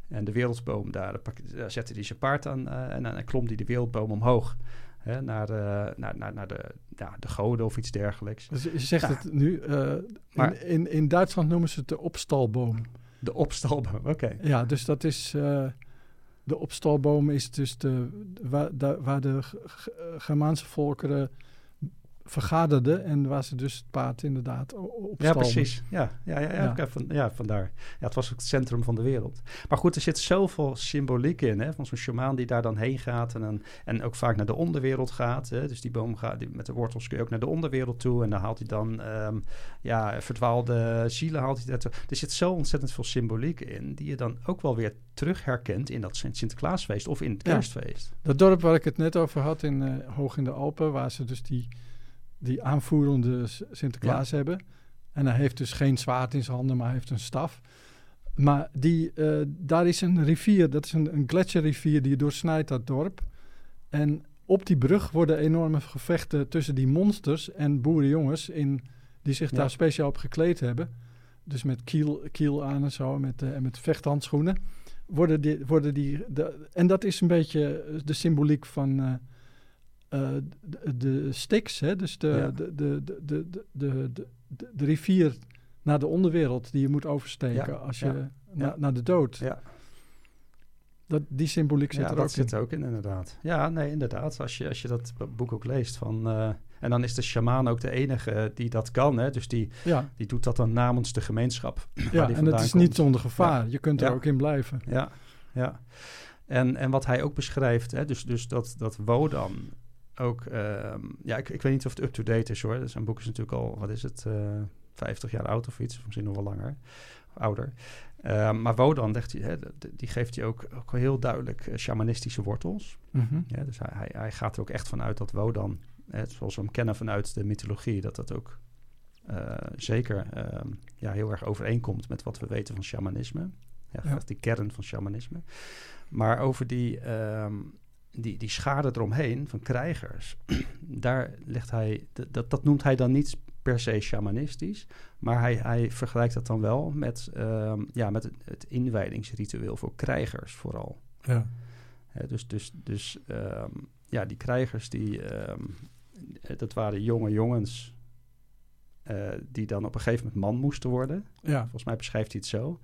En de wereldboom, daar, zette hij zijn paard aan en dan klom hij de wereldboom omhoog. Hè, naar, eh, naar, naar, naar de, ja, de goden of iets dergelijks. Dus je zegt Ja. het nu, eh, Maar- in, in, in Duitsland noemen ze het de opstalboom. De opstalboom, oké. Ja, dus dat is, eh, de opstalboom is dus de, waar, daar- waar de Germaanse volkeren vergaderden en waar ze dus het paard inderdaad op Ja, precies. Ja, ja, ja, ja, van, ja, vandaar. Ja, het was ook het centrum van de wereld. Maar goed, er zit zoveel symboliek in, hè, van zo'n shamaan die daar dan heen gaat en, dan, en ook vaak naar de onderwereld gaat. Hè. Dus die boom gaat, die, met de wortels kun je ook naar de onderwereld toe en dan haalt hij dan, ehm, ja, verdwaalde zielen haalt hij daartoe. Er zit zo ontzettend veel symboliek in, die je dan ook wel weer terug herkent in dat Sint- Sinterklaasfeest of in het Ja. kerstfeest. Dat dorp waar ik het net over had, in, eh, hoog in de Alpen, waar ze dus die, die aanvoerende Sinterklaas hebben. En hij heeft dus geen zwaard in zijn handen, maar hij heeft een staf. Maar die, eh, daar is een rivier, dat is een, een gletsjerrivier die doorsnijdt dat dorp. En op die brug worden enorme gevechten tussen die monsters en boerenjongens in, die zich Ja. daar speciaal op gekleed hebben. Dus met kiel, kiel aan en zo, met, eh, en met vechthandschoenen. Worden die, worden die, de, en dat is een beetje eh, de symboliek van eh, de, de Styx, hè? dus de, Ja. de, de, de, de, de, de, rivier naar de onderwereld die je moet oversteken Ja, als je ja, na- ja. naar de dood. Ja. Dat, die symboliek zit ja, er dat ook zit in. er ook in, inderdaad. Ja, nee, inderdaad. Als je, als je dat boek ook leest van... eh, en dan is de shamaan ook de enige die dat kan, hè. Dus die, die doet dat dan namens de gemeenschap. (clears throat) ja en het is komt. niet zonder gevaar. Je kunt er ook in blijven. Ja, ja. En, en wat hij ook beschrijft, hè, dus, dus dat, dat Wodan ook... ehm, ja, ik, ik weet niet of het up-to-date is, hoor. Zijn boek is natuurlijk al, wat is het, eh 50 jaar oud of iets. Of misschien nog wel langer, ouder. Ehm, maar Wodan, zegt hij, hè, die geeft hij ook, ook heel duidelijk eh, shamanistische wortels. Mhm. Ja, dus hij, hij, hij gaat er ook echt vanuit dat Wodan, hè, zoals we hem kennen vanuit de mythologie, dat dat ook eh, zeker ehm, ja, heel erg overeenkomt met wat we weten van shamanisme. Ja, die kern van shamanisme. Maar over die, die, die schade eromheen van krijgers, (clears throat) daar ligt hij, dat, dat noemt hij dan niet per se shamanistisch, maar hij, hij vergelijkt dat dan wel met, ehm, ja, met het, inwijdingsritueel voor krijgers vooral. Ja. Dus dus, dus ehm, ja, die krijgers, die, ehm, eh, dat waren jonge jongens eh, die dan op een gegeven moment man moesten worden. ja. Volgens mij beschrijft hij het zo.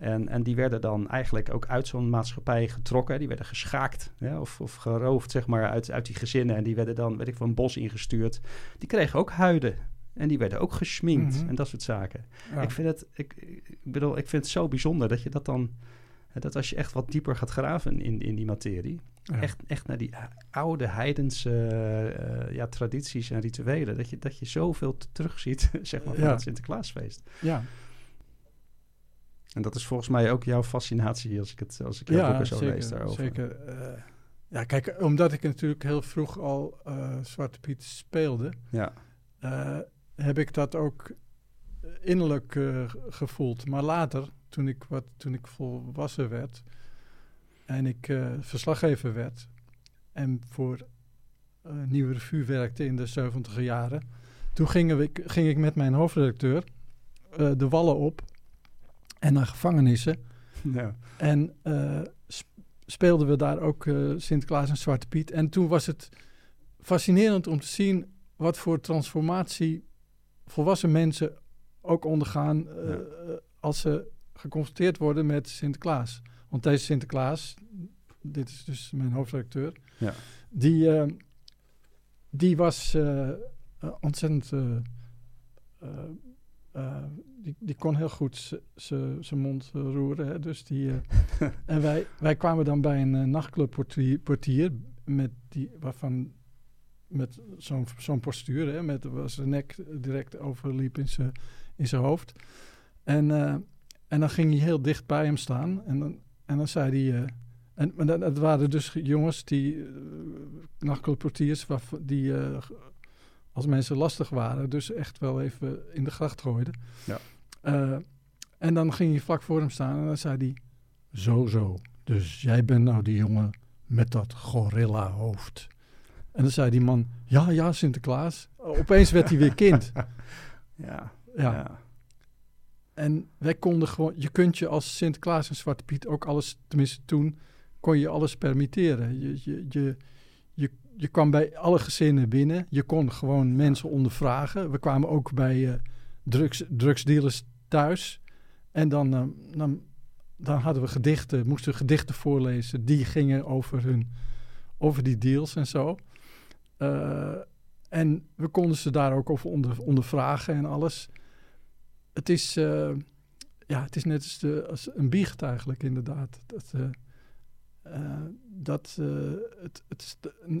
En, en die werden dan eigenlijk ook uit zo'n maatschappij getrokken. Die werden geschaakt of, of geroofd, zeg maar, uit, uit die gezinnen. En die werden dan, weet ik, van een bos ingestuurd. Die kregen ook huiden. En die werden ook gesminkt Mhm. en dat soort zaken. Ja. Ik vind het, ik, ik bedoel, ik vind het zo bijzonder dat je dat dan, dat als je echt wat dieper gaat graven in, in die materie, Ja. echt, echt naar die oude heidense eh, ja, tradities en rituelen, dat je, dat je zoveel terugziet, (laughs) zeg maar, van Ja. het Sinterklaasfeest. Ja. En dat is volgens mij ook jouw fascinatie als ik, het, als ik jouw boeken zo lees daarover. Zeker. eh, ja, kijk, omdat ik natuurlijk heel vroeg al eh, Zwarte Piet speelde, Ja, eh, heb ik dat ook innerlijk gevoeld. Maar later, toen ik, wat, toen ik volwassen werd en ik verslaggever werd en voor Nieuwe Revue werkte in de 70 jaren, toen gingen we, ging ik met mijn hoofdredacteur de wallen op en naar gevangenissen. ja. En eh, sp- speelden we daar ook eh, Sinterklaas en Zwarte Piet. En toen was het fascinerend om te zien wat voor transformatie volwassen mensen ook ondergaan eh, Ja. als ze geconfronteerd worden met Sinterklaas. Want deze Sinterklaas, dit is dus mijn hoofdredacteur, Ja. die, die was ontzettend. Eh, die, die kon heel goed zijn mond eh, roeren. Hè? Dus die, eh, (laughs) en wij, wij kwamen dan bij een nachtclubportier portier met die, waarvan met zo'n zo'n postuur, hè, met waar zijn nek direct overliep in zijn in zijn hoofd. En, en dan ging hij heel dicht bij hem staan en dan, en dan zei hij. En maar dat, dat, waren dus jongens die, nachtclubportiers, die als mensen lastig waren, dus echt wel even in de gracht gooiden. Ja. Uh, en dan ging hij vlak voor hem staan en dan zei hij: Zo, zo. Dus jij bent nou die jongen met dat gorilla-hoofd. En dan zei die man: Ja, ja, Sinterklaas. Opeens werd hij weer kind. (laughs) ja. ja. ja. En wij konden gewoon, je kunt je als Sinterklaas en Zwarte Piet ook alles, tenminste toen, kon je alles permitteren. Je, je, je, je, je kwam bij alle gezinnen binnen. Je kon gewoon mensen ondervragen. We kwamen ook bij uh, drugs, drugsdealers thuis. En dan, uh, dan, dan hadden we gedichten, moesten we gedichten voorlezen. Die gingen over, hun, over die deals en zo. Uh, en we konden ze daar ook over onder, ondervragen en alles. Het is, eh, ja, het is net als, de, als een biecht eigenlijk, inderdaad. Dat, uh, dat het, het is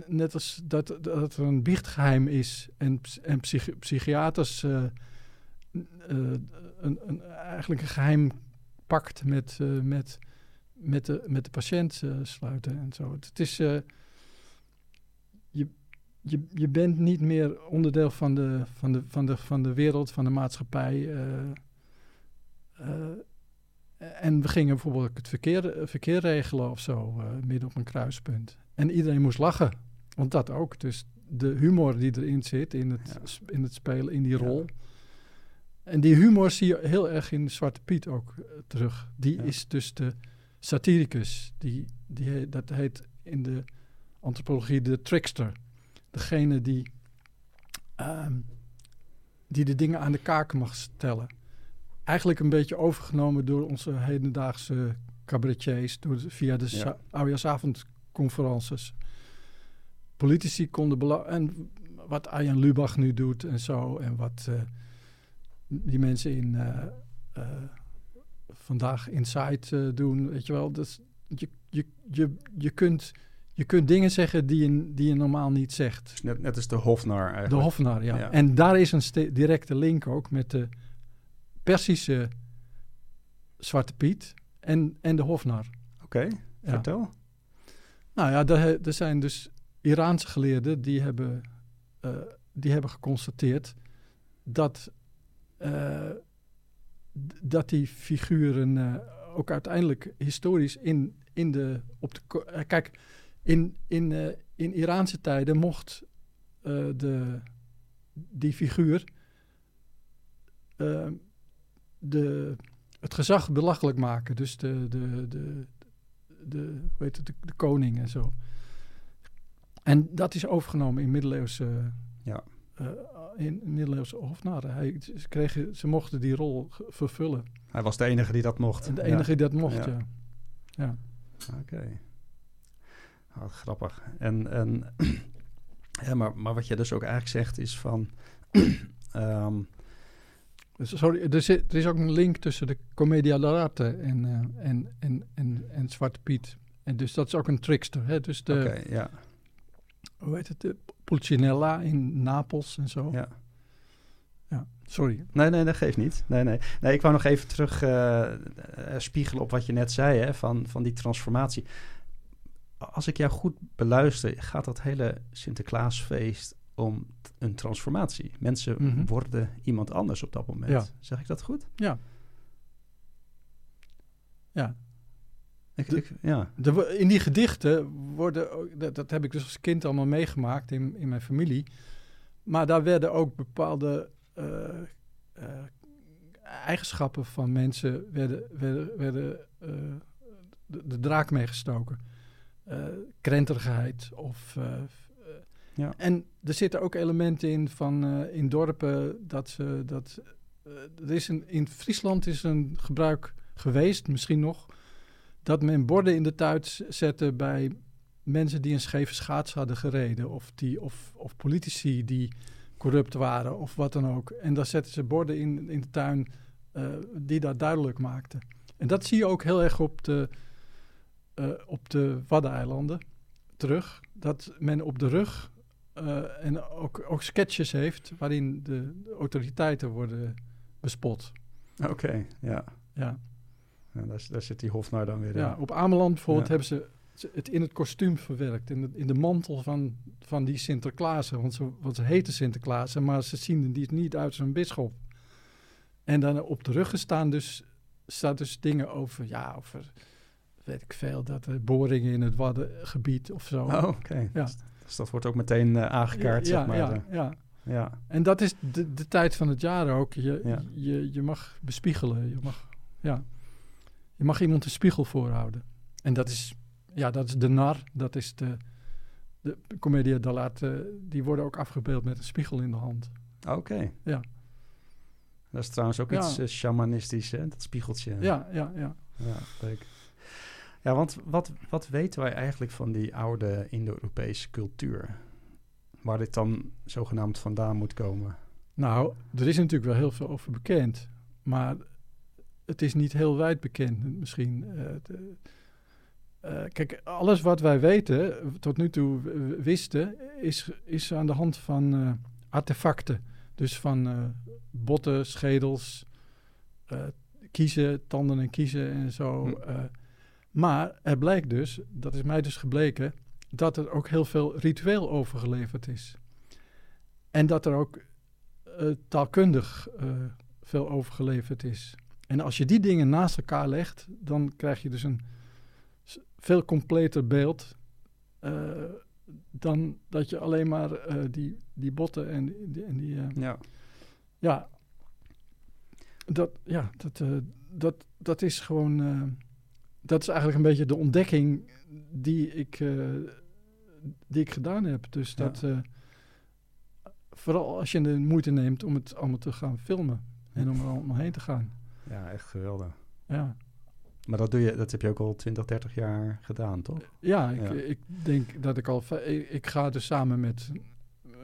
net als dat, dat er een biechtgeheim is en, en psych, psychiaters een, een, eigenlijk een geheim pakt met, met, met, de, met de patiënt sluiten en zo. Het, is je, je, je bent niet meer onderdeel van de, van de, van de, van de wereld, van de maatschappij. Uh, en we gingen bijvoorbeeld het verkeer, verkeer regelen of zo, uh, midden op een kruispunt. En iedereen moest lachen, want dat ook. Dus de humor die erin zit, in het, ja. in het spelen, in die rol. Ja. En die humor zie je heel erg in Zwarte Piet ook terug. Die ja. is dus de satiricus. Die, die, dat heet in de antropologie de trickster degene die, uh, die de dingen aan de kaak mag stellen. Eigenlijk een beetje overgenomen door onze hedendaagse cabaretiers door de, via de ja. oudejaarsavondconferences. Politici konden en wat Arjan Lubach nu doet en zo en wat uh, die mensen in uh, uh, vandaag Inside doen, weet je wel. Dus je, je, je, je kunt je kunt dingen zeggen die je, die je normaal niet zegt. Net, net als de Hofnar eigenlijk. De Hofnar, ja. ja. En daar is een directe link ook met de Persische Zwarte Piet en, en de Hofnar. Oké, okay, vertel. Nou ja, er, er, zijn dus Iraanse geleerden die hebben, uh, die hebben geconstateerd dat, uh, dat die figuren uh, ook uiteindelijk historisch in, in de... Op de kijk, in, in, in Iraanse tijden mocht de, die figuur de, het gezag belachelijk maken. Dus de, de, de, de, hoe heet het, de, de koning en zo. En dat is overgenomen in middeleeuwse, ja. in middeleeuwse hofnaren. Hij, ze, kregen, ze mochten die rol vervullen. Hij was de enige die dat mocht. De enige ja. die dat mocht, ja. ja. ja. Oké. Okay. Oh, grappig. En, en (clears throat) ja, maar, maar wat je dus ook eigenlijk zegt is van. um, (clears throat) Sorry, er, zit, er is ook een link tussen de Commedia dell'arte en, uh, en, en, en, en Zwarte Piet. En dus dat is ook een trickster. Hè? Dus de, okay, ja. Hoe heet het? De Pulcinella in Napels en zo. Ja. Ja, sorry. Nee, nee, dat geeft niet. Nee, nee. nee ik wou nog even terug uh, spiegelen op wat je net zei, hè, van, van die transformatie als ik jou goed beluister, gaat dat hele Sinterklaasfeest om een transformatie. Mensen mm -hmm. worden iemand anders op dat moment. Ja. Zeg ik dat goed? Ja. Ja. Ik, de, ik, ja. De, in die gedichten worden, dat, dat, heb ik dus als kind allemaal meegemaakt in, in mijn familie. Maar daar werden ook bepaalde uh, uh, eigenschappen van mensen werden, werden, werden uh, de, de, draak meegestoken krenterigheid. Of, ja. En er zitten ook elementen in van uh, in dorpen dat ze dat. er is een, in Friesland is een gebruik geweest, misschien nog, dat men borden in de tuin zette bij mensen die een scheve schaats hadden gereden. Of, die, of, of politici die corrupt waren of wat dan ook. En daar zetten ze borden in, in de tuin die dat duidelijk maakten. En dat zie je ook heel erg op de op de Waddeneilanden terug. Dat men op de rug uh, en ook, ook sketches heeft waarin de, de autoriteiten worden bespot. Oké, okay, ja. Ja. ja daar, daar, zit die Hofnar dan weer in. Ja, op Ameland bijvoorbeeld ja. hebben ze het in het kostuum verwerkt. In de, in de mantel van, van die Sinterklaas. Want ze, want ze heten Sinterklaas, maar ze zien die niet uit als een bisschop. En dan op de rug staan dus, staat dus dingen over, ja, over weet ik veel, dat er boringen in het Waddengebied of zo. Oh, oké. Ja. Dus, dat wordt ook meteen uh, aangekaart, ja, zeg maar. Ja, ja. ja. En dat is de, de tijd van het jaar ook. Je, ja. je, je mag bespiegelen. Je mag, ja. je mag iemand een spiegel voorhouden. En dat is, ja, dat is de nar. Dat is de, de commedia dell'arte. Die worden ook afgebeeld met een spiegel in de hand. Oké. Okay. Ja. Dat is trouwens ook iets uh, shamanistisch, hè? Dat spiegeltje. Ja, ja, ja. Ja, leuk. Ja, want wat, wat weten wij eigenlijk van die oude Indo-Europese cultuur? waar dit dan zogenaamd vandaan moet komen? Nou, er is natuurlijk wel heel veel over bekend. Maar het is niet heel wijd bekend misschien. Uh, de, uh, kijk, alles wat wij weten, tot nu toe wisten, is, is aan de hand van uh, artefacten. Dus van botten, schedels, kiezen, tanden en kiezen en zo. Hm. Maar er blijkt dus, dat is mij dus gebleken, dat er ook heel veel ritueel overgeleverd is. En dat er ook uh, taalkundig uh, veel overgeleverd is. En als je die dingen naast elkaar legt, dan krijg je dus een veel completer beeld uh, dan dat je alleen maar die, die botten en die. En die ja. ja. Dat, ja, dat, dat, dat is gewoon. Dat is eigenlijk een beetje de ontdekking die ik, die ik gedaan heb. Dus dat. vooral als je de moeite neemt om het allemaal te gaan filmen en om er allemaal heen te gaan. Ja, echt geweldig. Ja. Maar dat, doe je, dat heb je ook al 20, 30 jaar gedaan, toch? Ja, ik, ik denk dat ik al... Ik, ik, ga dus samen met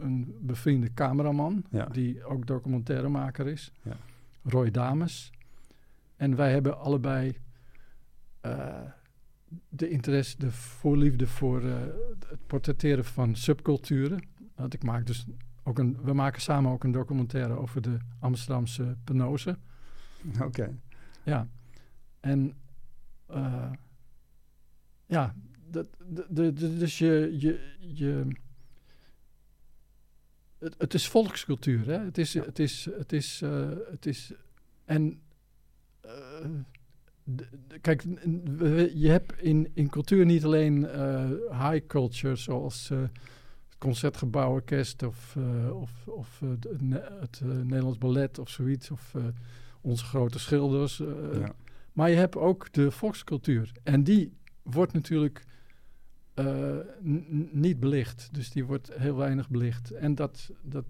een bevriende cameraman... Ja. die ook documentairemaker is. Ja. Roy Dames. En wij hebben allebei uh, de interesse, de voorliefde voor uh, het portretteren van subculturen. Want ik maak dus ook een, we maken samen ook een documentaire over de Amsterdamse penose. Oké. Ja. En uh, ja, dat, de, de, dus je, je, je het, het is volkscultuur, hè? Het is, ja. het is, het is, uh, het is, en uh, kijk, je hebt in, in cultuur niet alleen high culture zoals concertgebouworkest of, uh, of, of uh, het uh, Nederlands Ballet of zoiets. Of onze grote schilders. Ja. Maar je hebt ook de volkscultuur. En die wordt natuurlijk niet belicht. Dus die wordt heel weinig belicht. En dat, dat,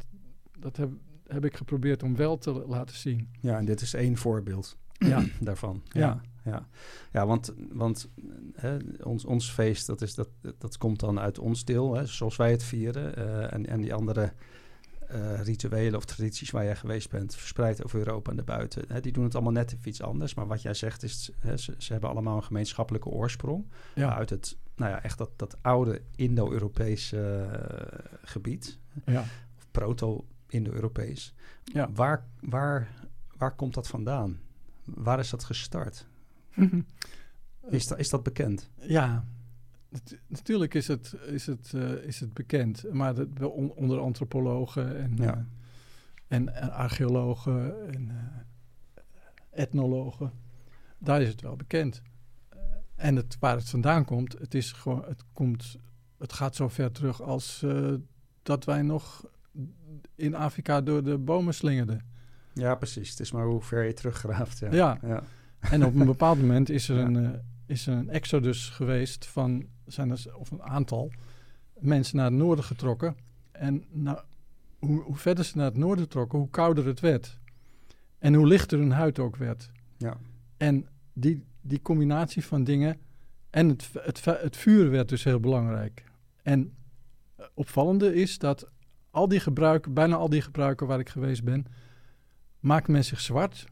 dat heb, heb ik geprobeerd om wel te laten zien. Ja, en dit is één voorbeeld ja. daarvan. Ja. ja. Ja, ja want, want hè, ons, ons feest, dat, is, dat, dat komt dan uit ons deel, hè, zoals wij het vieren. Uh, en, en die andere uh, rituelen of tradities waar jij geweest bent, verspreid over Europa en daarbuiten, hè, die doen het allemaal net even iets anders. Maar wat jij zegt is, hè, ze, ze, hebben allemaal een gemeenschappelijke oorsprong. Ja. Uit het, nou ja, echt dat, dat oude Indo-Europese uh, gebied. Ja. Of proto-Indo-Europees. Ja. Waar, waar, waar komt dat vandaan? Waar is dat gestart? Is, dat, is dat bekend? Ja, natuurlijk is het, is het, uh, is het bekend. Maar dat, on, onder antropologen en, ja. uh, en, en, archeologen en uh, etnologen, daar is het wel bekend. en het, waar het vandaan komt, het, is gewoon, het, komt, het gaat zo ver terug als dat wij nog in Afrika door de bomen slingerden. Ja, precies. Het is maar hoe ver je teruggraaft. Ja. ja. ja. En op een (laughs) bepaald moment is er, ja. een, uh, is er een exodus geweest van, zijn er, of een aantal mensen naar het noorden getrokken. En nou, hoe, hoe verder ze naar het noorden trokken, hoe kouder het werd. En hoe lichter hun huid ook werd. Ja. En die, die combinatie van dingen. En het, het, het vuur werd dus heel belangrijk. En opvallende is dat al die gebruiken, bijna al die gebruiken waar ik geweest ben, maakt men zich zwart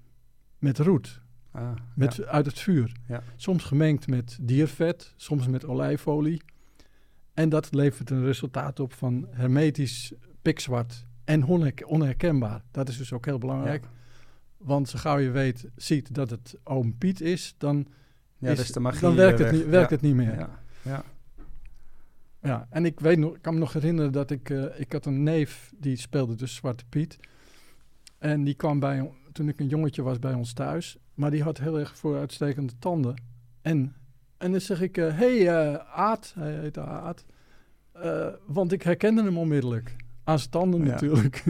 met roet. Ah, met, ja. Uit het vuur. Ja. Soms gemengd met diervet, soms met olijfolie. En dat levert een resultaat op van hermetisch pikzwart en onher onherkenbaar. Dat is dus ook heel belangrijk. Ja. Want zo gauw je weet, ziet dat het oom Piet is, dan, ja, is, dus de magie dan werkt, het niet, werkt het niet meer. Ja. Ja. Ja, en ik weet nog, ik kan me nog herinneren dat ik, uh, ik had een neef die speelde dus Zwarte Piet. En die kwam bij, toen ik een jongetje was bij ons thuis. Maar die had heel erg vooruitstekende tanden. En, en dan zeg ik, hé uh, hey, uh, Aad, hij heette Aad. Uh, want ik herkende hem onmiddellijk. Aan zijn tanden Ja. natuurlijk.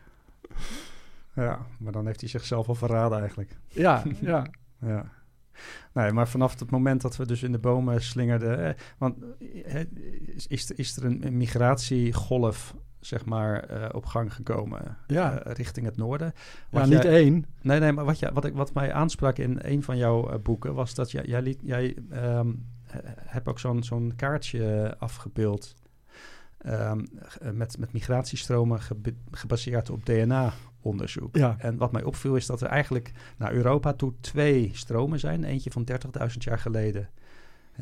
(laughs) ja, maar dan heeft hij zichzelf al verraden eigenlijk. ja, (laughs) ja. Ja. Nee, maar vanaf het moment dat we dus in de bomen slingerden... Eh, want eh, is, is er een migratiegolf zeg maar, uh, op gang gekomen Ja. uh, richting het noorden. ja, niet jij, één. Nee, nee, maar wat, je, wat, ik, wat mij aansprak in een van jouw uh, boeken... was dat jij, jij, liet, jij um, hebt ook zo'n zo'n kaartje afgebeeld... ehm, met, met migratiestromen gebaseerd op DNA-onderzoek. Ja. En wat mij opviel is dat er eigenlijk naar Europa toe twee stromen zijn. Eentje van 30.000 jaar geleden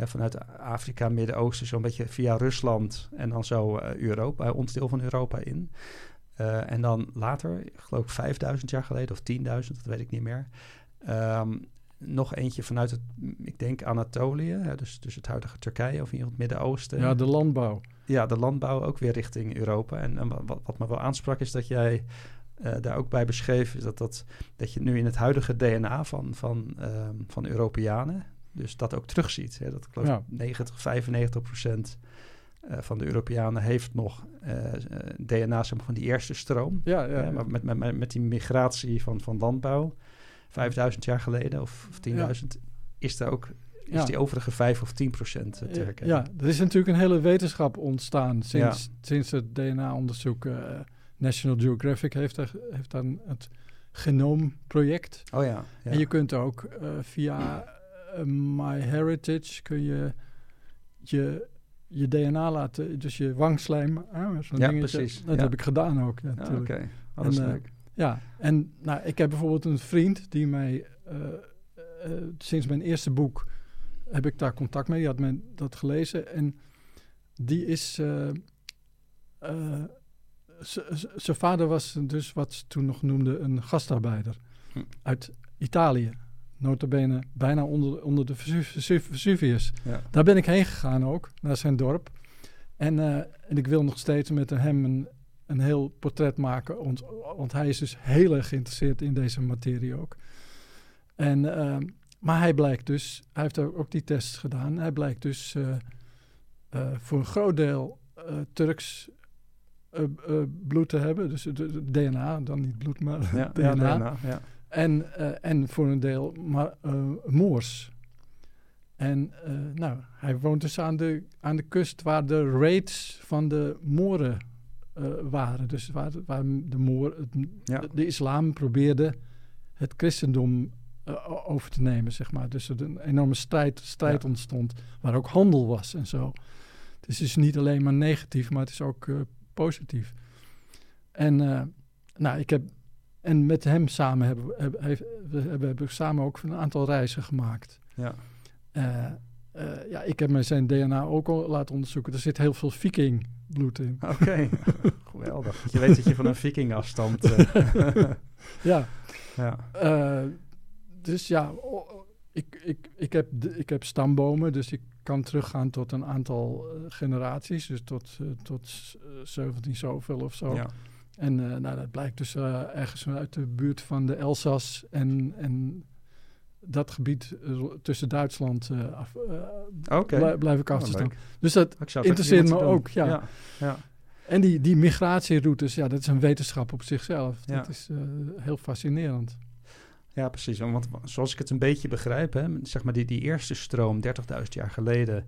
vanuit Afrika, Midden-Oosten, zo'n beetje via Rusland en dan zo uh, Europa, ons deel van Europa in. Uh, en dan later, ik geloof ik 5000 jaar geleden of 10.000, dat weet ik niet meer. Um, nog eentje vanuit het, ik denk Anatolië, hè, dus, dus het huidige Turkije of in het Midden-Oosten. Ja, de landbouw. Ja, de landbouw ook weer richting Europa. En, en wat, wat me wel aansprak is dat jij uh, daar ook bij beschreef, is dat, dat, dat je nu in het huidige DNA van, van, um, van Europeanen, dus dat ook terugziet. Hè? Dat ik geloof Ja. 90, 95 procent eh, van de Europeanen heeft nog eh, eh, DNA van die eerste stroom. Ja, ja, maar met, met, met, die migratie van, van landbouw, 5000 jaar geleden of, of 10.000, is daar ook is Ja. die overige 5 of 10 procent te Ja, herkennen. Ja, er is natuurlijk een hele wetenschap ontstaan sinds, sinds het DNA-onderzoek. eh, National Geographic heeft, er, heeft dan het genoomproject. Oh ja. ja. En je kunt ook eh, via eh, MyHeritage kun je je, je DNA laten, dus je wangslijm, ah, zo'n Ja, dingetje. precies, Dat ja. heb ik gedaan ook, ja, Ja, natuurlijk. Oké, Oh, dat is En, eh, leuk. Ja, en nou, ik heb bijvoorbeeld een vriend die mij eh, sinds mijn eerste boek heb ik daar contact mee. Die had me dat gelezen en die is. Zijn vader was dus wat ze toen nog noemden een gastarbeider Hm. uit Italië. Notabene bijna onder, onder de Vesu- Vesu- Vesuvius. Ja. Daar ben ik heen gegaan ook, naar zijn dorp. En, eh, en ik wil nog steeds met hem een, een heel portret maken. Want, want hij is dus heel erg geïnteresseerd in deze materie ook. En, ehm, maar hij blijkt dus, hij heeft ook die tests gedaan. Hij blijkt dus eh, eh, voor een groot deel Turks bloed te hebben. Dus de, de DNA, dan niet bloed, maar Ja, (laughs) DNA. ja, ja. En, eh, en voor een deel maar, eh, Moors. En eh, nou, hij woont dus aan de, aan de kust waar de raids van de Mooren waren. Dus waar, waar de, Moor, het- Ja. de, de islam probeerde het christendom over te nemen, zeg maar. Dus er een enorme strijd, strijd Ja. ontstond, waar ook handel was en zo. Het is dus niet alleen maar negatief, maar het is ook positief. En nou, ik heb en met hem samen hebben we, hebben, we hebben, hebben samen ook een aantal reizen gemaakt. Ja. Uh, uh, ja, ik heb me zijn DNA ook al laten onderzoeken. Er zit heel veel vikingbloed in. (laughs) Oké, okay. (laughs) geweldig. Je weet dat je van een viking afstamt. Uh. (laughs) ja. ja. Dus ja, ik, ik, ik, heb ik heb stambomen, dus ik kan teruggaan tot een aantal generaties. Dus tot, tot 17 zoveel of zo. Ja. En uh, nou, dat blijkt dus uh, ergens uit de buurt van de Elzas en, en dat gebied uh, tussen Duitsland af, okay. blij, blijf ik afstaan. Oh, dus dat interesseert me ook. Ja. ja. ja. En die, die migratieroutes, ja, dat is een wetenschap op zichzelf. Ja. Dat is heel fascinerend. Ja, precies. Want zoals ik het een beetje begrijp, hè, zeg maar die, die eerste stroom 30.000 jaar geleden,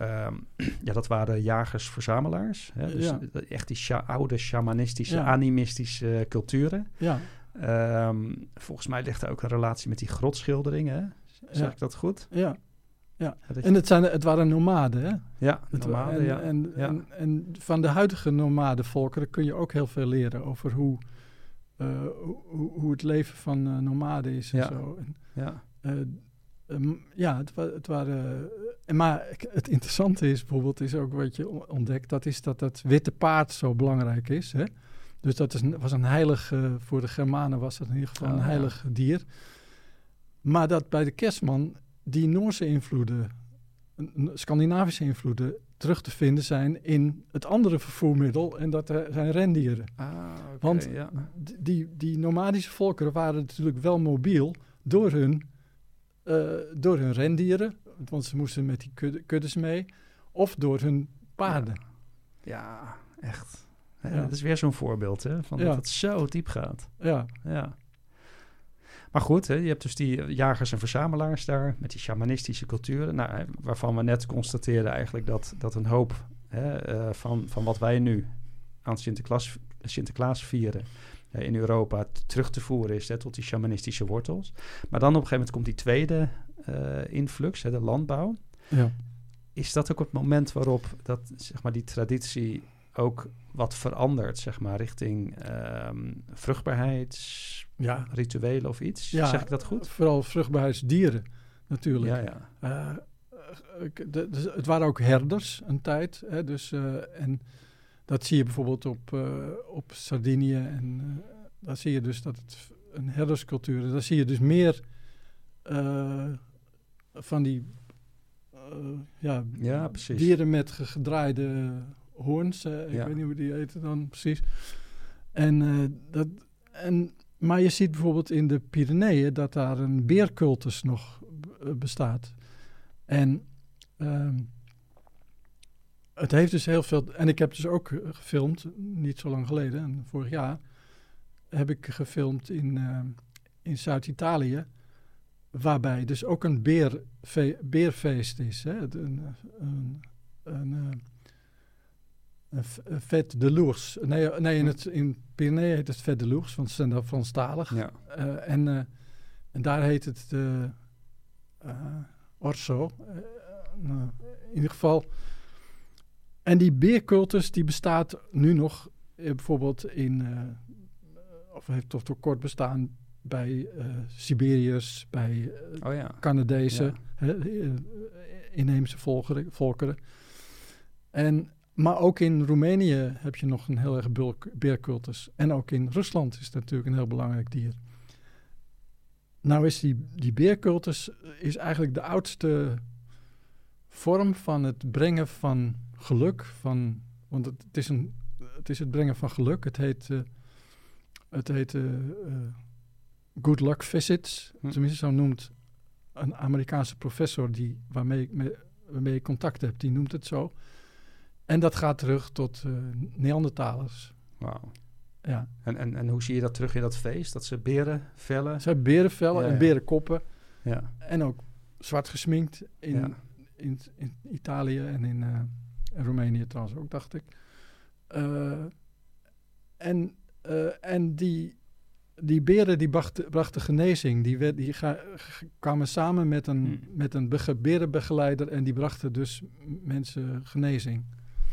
Um, (clears throat) ja, dat waren jagers-verzamelaars. Hè? Dus ja. echt die sha oude shamanistische, Ja. animistische culturen. Ja, Um, volgens mij ligt er ook een relatie met die grotschilderingen. Zeg Ja. ik dat goed? ja. Ja, en het, zijn, het waren nomaden, hè? Ja, Het- nomaden, en, ja. En, en, en van de huidige nomadenvolkeren kun je ook heel veel leren over hoe, uh, hoe, hoe het leven van uh, nomaden is en Ja. zo. Ja. uh, um, ja, het, het waren. Uh, maar het interessante is bijvoorbeeld, is ook wat je ontdekt, dat is dat dat witte paard zo belangrijk is. Hè? Dus dat is, was een heilig, uh, voor de Germanen was dat in ieder geval Oh, een ja. heilig dier. Maar dat bij de kerstman die Noorse invloeden, Scandinavische invloeden, terug te vinden zijn in het andere vervoermiddel en dat zijn rendieren. Ah, okay, Want ja. die, die nomadische volkeren waren natuurlijk wel mobiel door hun, uh, door hun rendieren, want ze moesten met die kudde, kuddes mee, of door hun paarden. Ja, ja echt. Ja, Ja. Dat is weer zo'n voorbeeld, hè? Van dat het zo diep gaat. Ja, Ja. Maar goed, hè, je hebt dus die jagers en verzamelaars daar met die shamanistische culturen, nou, hè, waarvan we net constateerden eigenlijk dat, dat een hoop hè, uh, van, van wat wij nu aan Sinterklaas, Sinterklaas vieren in Europa terug te voeren is hè, tot die shamanistische wortels. Maar dan op een gegeven moment komt die tweede uh, influx, hè, de landbouw. ja. Is dat ook het moment waarop dat, zeg maar, die traditie ook wat veranderd, zeg maar, richting ehm vruchtbaarheidsrituelen of iets. Ja, zeg ik dat goed? Vooral vruchtbaarheidsdieren natuurlijk. Ja, ja. Eh, de- het waren ook herders een tijd. Hè, dus, eh, en dat zie je bijvoorbeeld op, eh, op Sardinië. En eh, daar zie je dus dat het een herderscultuur is. Daar zie je dus meer eh, van die ja, Ja, precies. dieren met ge- gedraaide hoorns. ik Ja. weet niet hoe die heten dan precies. En, dat, en, maar je ziet bijvoorbeeld in de Pyreneeën dat daar een beercultus nog bestaat. En ehm, het heeft dus heel veel... En ik heb dus ook eh, gefilmd, niet zo lang geleden, en vorig jaar... heb ik gefilmd in, ehm, in Zuid-Italië... waarbij dus ook een beerfe- beerfeest is. Hè? Een, een, een, eh, een vet de lours. Nee, eh, nee in, het, in Pyreneeën heet het vet de lours, want ze zijn daar Franstalig. Ja. Eh, en, eh, en daar heet het de eh, orso. Eh, in ieder geval. En die beercultus die bestaat nu nog eh, bijvoorbeeld in, eh, of heeft toch toch kort bestaan bij eh Siberiërs, bij Oh ja. Canadezen, Ja. inheemse volkeren. volkeren. En, maar ook in Roemenië heb je nog een heel erg bulk- beercultus. En ook in Rusland is het natuurlijk een heel belangrijk dier. Nou is die, die beercultus is eigenlijk de oudste vorm van het brengen van geluk. Van, want het, het is, een, het is het brengen van geluk. Het heet, eh, het heet eh, eh, good luck visits. Hm. Tenminste, zo noemt een Amerikaanse professor die, waarmee, ik me- waarmee ik contact heb, die noemt het zo. En dat gaat terug tot Neandertalers. Wauw. Ja. En, en, en hoe zie je dat terug in dat feest? Dat ze beren vellen? Ze hebben berenvellen Ja, en ja. berenkoppen. Ja. En ook zwart gesminkt in, Ja. in, in Italië en in, in Roemenië trouwens ook, dacht ik. Eh, en, eh, en die, die beren die brachten, brachten genezing. Die, werd, die ga- kwamen samen met een, Hmm. met een bege- berenbegeleider en die brachten dus mensen genezing.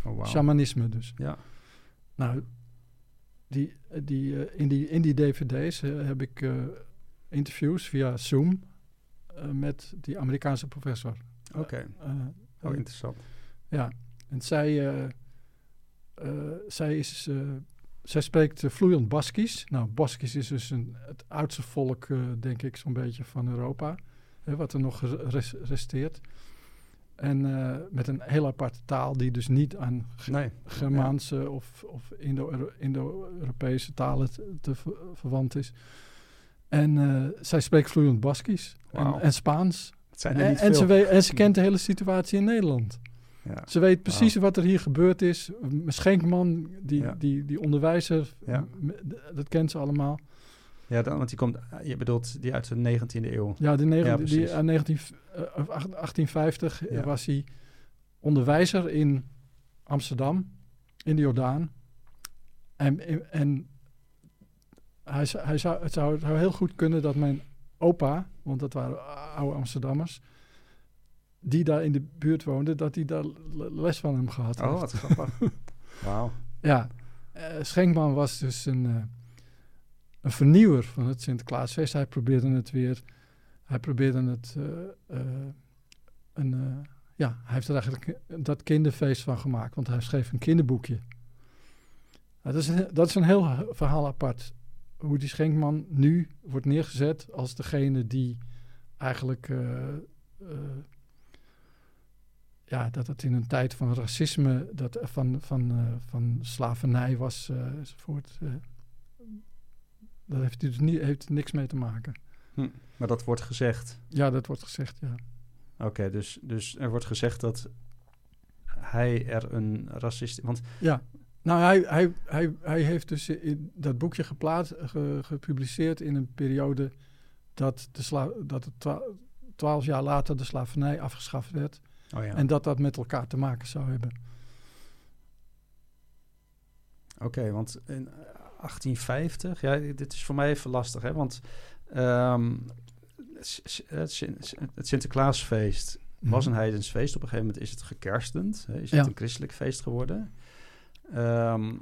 Oh, wauw. Shamanisme dus. Ja. Nou, die, die, eh, in, die, in die dvd's heb ik interviews via Zoom met die Amerikaanse professor. Oké. Eh, Oh, interessant. ja, en zij, eh, eh, zij, is, eh, zij spreekt vloeiend Baskisch. Nou, Baskisch is dus een, het oudste volk, denk ik, zo'n beetje van Europa. Hè, wat er nog res- resteert. En met een heel aparte taal die dus niet aan Nee. Germaanse of, of Indo- Indo-Europese talen te, te ver- verwant is. En zij spreekt vloeiend Baskisch en, Spaans. Het zijn er En, niet en, veel. en ze kent de hele situatie in Nederland. Ja. Ze weet precies wat er hier gebeurd is. Schenkman, die, Ja. die, die onderwijzer, Ja. dat kent ze allemaal. ja, dan, want die komt, je bedoelt die uit de 19e eeuw. Ja, de negen, Ja, die, precies. aan 19, eh, of acht- 1850 Ja. was hij onderwijzer in Amsterdam, in de Jordaan. En, en hij, hij zou, het, zou, het zou heel goed kunnen dat mijn opa, want dat waren oude Amsterdammers, die daar in de buurt woonde, dat hij daar le- les van hem gehad Oh, heeft. wat grappig. (laughs) Wauw. Ja, eh, Schenkman was dus een, eh, een vernieuwer van het Sinterklaasfeest. Hij probeerde het weer, hij probeerde het, eh, een, ja, hij heeft er eigenlijk dat kinderfeest van gemaakt, want hij schreef een kinderboekje. Nou, dat, is een, dat is een heel verhaal apart. Hoe die Schenkman nu wordt neergezet als degene die eigenlijk, ja, dat het in een tijd van racisme, dat, van, van, eh, van slavernij was eh, enzovoort. eh, daar heeft dus niet, heeft niks mee te maken. Maar dat wordt gezegd. Ja, dat wordt gezegd, ja. Oké, dus, dus er wordt gezegd dat hij er een racist... Want Ja, nou hij, hij, hij, hij heeft dus in dat boekje geplaatst, ge- gepubliceerd in een periode dat, de sla, dat het twa- twaalf jaar later de slavernij afgeschaft werd. Oh ja. En dat dat met elkaar te maken zou hebben. Oké, want in 1850, ja, dit is voor mij even lastig, hè? Want ehm, het, Sin- het Sinterklaasfeest was een heidens feest. Op een gegeven moment is het gekerstend. Hè? Is het Ja. een christelijk feest geworden. Ehm,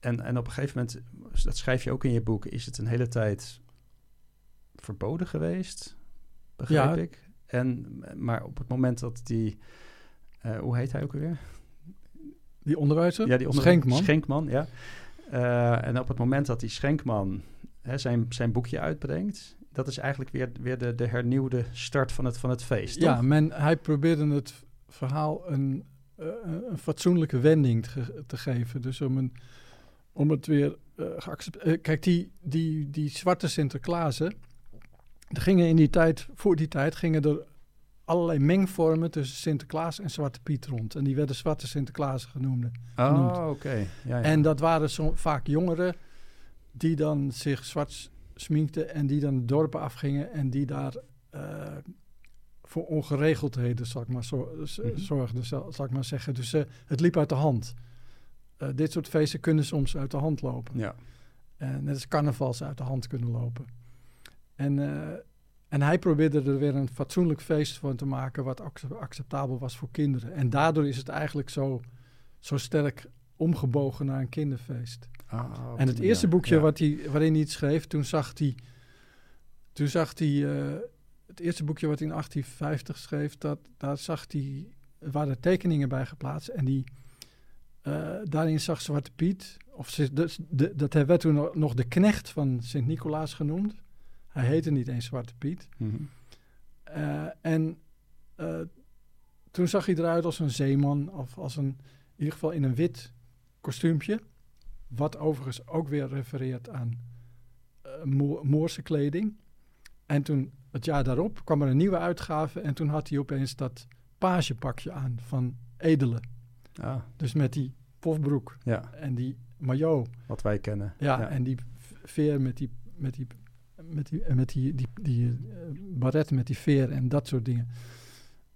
en, en op een gegeven moment, dat schrijf je ook in je boek, is het een hele tijd verboden geweest, begrijp Ja. ik. En, maar op het moment dat die, eh, hoe heet hij ook alweer? Die onderwijzer? Ja, die onder- Schenkman. Schenkman, ja. Eh, en op het moment dat die Schenkman hè, zijn, zijn boekje uitbrengt, dat is eigenlijk weer, weer de, de hernieuwde start van het, van het feest. ja, toch? men, hij probeerde het verhaal een, eh, een fatsoenlijke wending te, ge- te geven. Dus om, een, om het weer uh, geaccepteerd... kijk, die, die, die zwarte Sinterklaasen... Er gingen in die tijd, voor die tijd, gingen er allerlei mengvormen tussen Sinterklaas en Zwarte Piet rond. En die werden Zwarte Sinterklaas genoemd. Oh, oké. Ja, ja. En dat waren zo, vaak jongeren die dan zich zwart sminkten en die dan dorpen afgingen en die daar eh, voor ongeregeldheden, zal ik maar, zo, Mhm. zorgden, zal, zal ik maar zeggen. Dus eh, het liep uit de hand. Eh, dit soort feesten kunnen soms uit de hand lopen. ja. En net als carnavals uit de hand kunnen lopen. En, eh, en hij probeerde er weer een fatsoenlijk feest van te maken wat ac- acceptabel was voor kinderen. En daardoor is het eigenlijk zo, zo sterk omgebogen naar een kinderfeest. Ah, en het eerste boekje Ja. wat hij, waarin hij het schreef, toen zag hij... Toen zag hij... eh, het eerste boekje wat hij in 1850 schreef, dat, daar zag hij... Waren tekeningen bij geplaatst en die... eh, daarin zag Zwarte Piet... Of ze, dus de, dat hij werd toen nog- nog de knecht van Sint-Nicolaas genoemd. Hij heette niet eens Zwarte Piet. Mhm. Eh, en eh, toen zag hij eruit als een zeeman, of als een, in ieder geval in een wit kostuumpje. Wat overigens ook weer refereert aan eh, Mo- Moorse kleding. En toen, het jaar daarop, kwam er een nieuwe uitgave en toen had hij opeens dat pagepakje aan van Edele. Ah, Dus met die pofbroek ja, en die maillot. wat wij kennen. Ja, en die veer met die, met die, met die, met die, die, die eh, baret met die veer en dat soort dingen.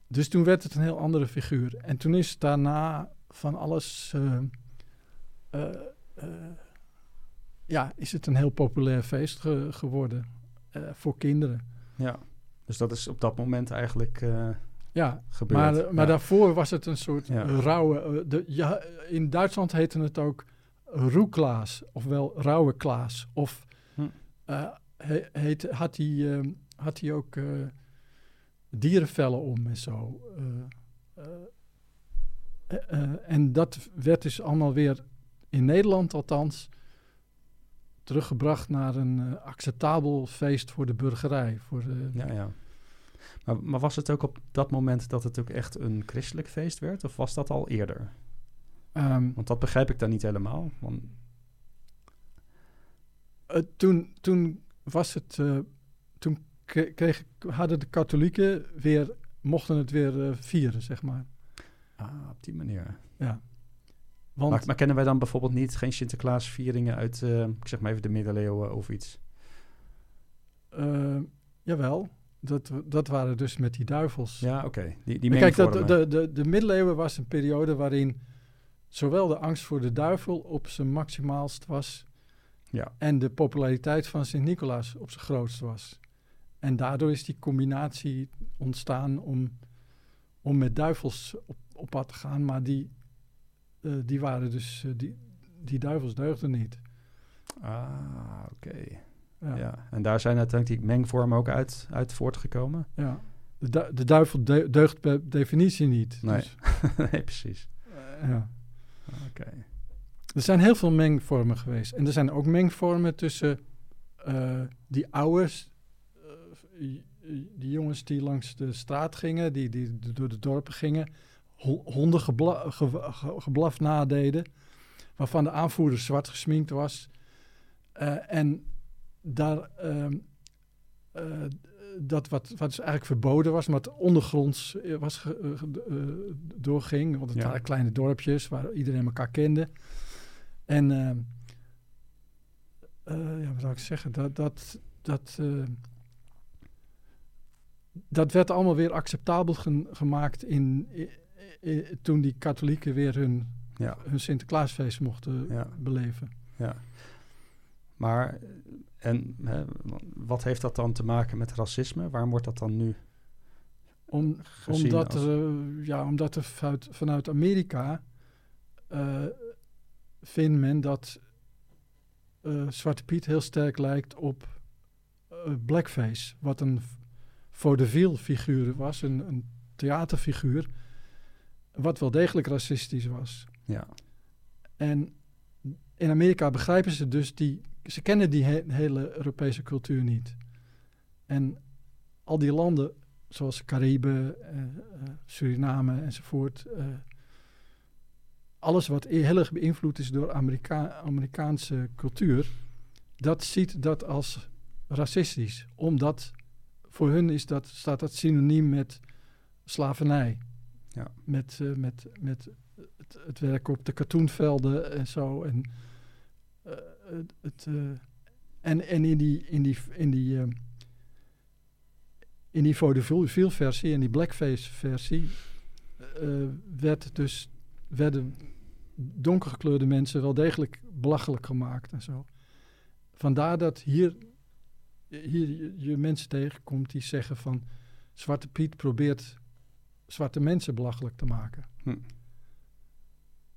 Dus toen werd het een heel andere figuur. En toen is daarna van alles, eh, eh, ja, is het een heel populair feest ge- geworden voor kinderen. ja. Dus dat is op dat moment eigenlijk Ja, gebeurd. maar, maar ja. daarvoor was het een soort Ja. rauwe... de, ja, in Duitsland heette het ook roeklaas, ofwel rauwe klaas. Of Hm. He- heet, had, hij, ehm, had hij ook eh, dierenvellen om en zo. eh, eh, en dat werd dus allemaal weer, in Nederland althans, teruggebracht naar een acceptabel feest voor de burgerij. Voor de, Ja, ja. Maar, maar was het ook op dat moment dat het ook echt een christelijk feest werd? Of was dat al eerder? Ehm, Want dat begrijp ik dan niet helemaal. Want, toen, toen was het. eh, toen kre- kreeg, hadden de katholieken weer. mochten het weer eh, vieren, zeg maar. ah, op die manier. Ja. Want. Maar, maar kennen wij dan bijvoorbeeld niet geen Sinterklaasvieringen uit, eh, ik zeg maar even de middeleeuwen of iets? eh, jawel. Dat, dat waren dus met die duivels. Ja, oké. Die, die Maar Kijk, dat, de, de, de middeleeuwen was een periode waarin. zowel de angst voor de duivel op zijn maximaalst was. Ja. en de populariteit van Sint-Nicolaas op zijn grootst was. En daardoor is die combinatie ontstaan om, om met duivels op, op pad te gaan. Maar die, eh, die waren dus, eh, die, die duivels deugden niet. Ah, oké. Ja, Ja. En daar zijn uiteindelijk die mengvormen ook uit, uit voortgekomen? ja. De, du- de duivel de- deugt per definitie niet. Nee. Dus, (laughs) nee, precies. ja. Oké. Er zijn heel veel mengvormen geweest. En er zijn ook mengvormen tussen eh, die ouders, eh, die jongens die langs de straat gingen, die, die door de dorpen gingen, ho- honden gebla, ge- ge- geblaf nadeden, waarvan de aanvoerder zwart gesminkt was. Eh, en daar, ehm, eh, dat wat, wat dus eigenlijk verboden was, maar het ondergronds was doorging, want het Ja. waren kleine dorpjes waar iedereen elkaar kende. En eh, ja, wat zou ik zeggen? Dat, dat, dat, eh, dat werd allemaal weer acceptabel gen- gemaakt in, toen die katholieken weer hun, Ja, hun Sinterklaasfeest mochten ja, beleven. ja. Maar, en hè, wat heeft dat dan te maken met racisme? Waarom wordt dat dan nu Om, omdat, als- er, ja, omdat er vanuit, vanuit Amerika eh, vindt men dat eh, Zwarte Piet heel sterk lijkt op eh, Blackface. Wat een vaudeville figuur was, een, een theaterfiguur. Wat wel degelijk racistisch was. Ja. En in Amerika begrijpen ze dus die... Ze kennen die he- hele Europese cultuur niet. En al die landen, zoals Cariben, eh, Suriname enzovoort... alles wat heel erg beïnvloed is door Amerika Amerikaanse cultuur... dat ziet dat als racistisch. Omdat voor hun is dat, staat dat synoniem met slavernij. Ja. Met, eh, met, met het, het werken op de katoenvelden en zo. En, eh, het, eh, en, en in die, in die, in die, in die vaudeville versie, in die blackface versie, eh, werd dus, werden donkergekleurde mensen wel degelijk belachelijk gemaakt en zo. Vandaar dat hier, hier je, mensen tegenkomt die zeggen van Zwarte Piet probeert zwarte mensen belachelijk te maken. Hm.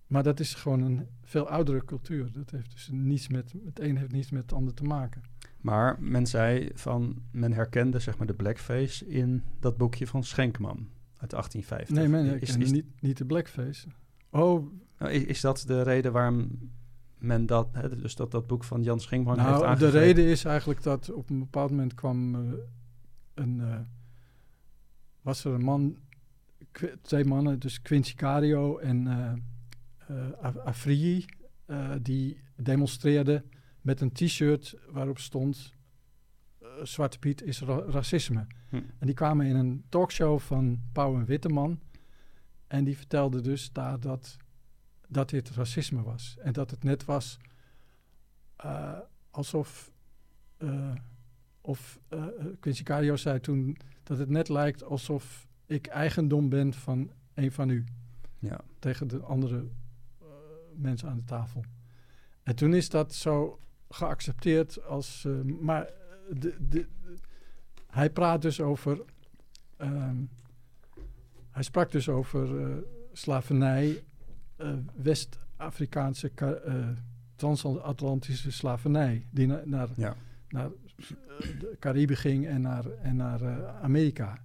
Maar dat is gewoon een veel oudere cultuur. Dat heeft dus niets met, het een heeft niets met het ander te maken. Maar men zei van, men herkende zeg maar de blackface in dat boekje van Schenkman uit 1850. Nee, men is, is, niet, niet de blackface. Oh, nou, is, is dat de reden waarom men dat, hè, dus dat dat boek van Jan Schenkman heeft nou, de aangegeven? reden is eigenlijk dat op een bepaald moment kwam eh, een... eh, was er een man, twee mannen, dus Quincy Cario en Afriji, eh, die demonstreerden met een t-shirt waarop stond Zwarte Piet is ra- racisme. Hm. En die kwamen in een talkshow van Pauw en Witteman. En die vertelde dus daar dat, dat dit racisme was. En dat het net was eh, alsof... eh, of eh, Quincy Cario zei toen dat het net lijkt alsof ik eigendom ben van een van u. Ja, Tegen de andere mensen aan de tafel. En toen is dat zo geaccepteerd als... maar de, de, hij praat dus over... ehm, hij sprak dus over eh, slavernij, eh, West-Afrikaanse, ka- eh, transatlantische slavernij, die na- naar, ja. naar de Cariben ging en naar, en naar Amerika.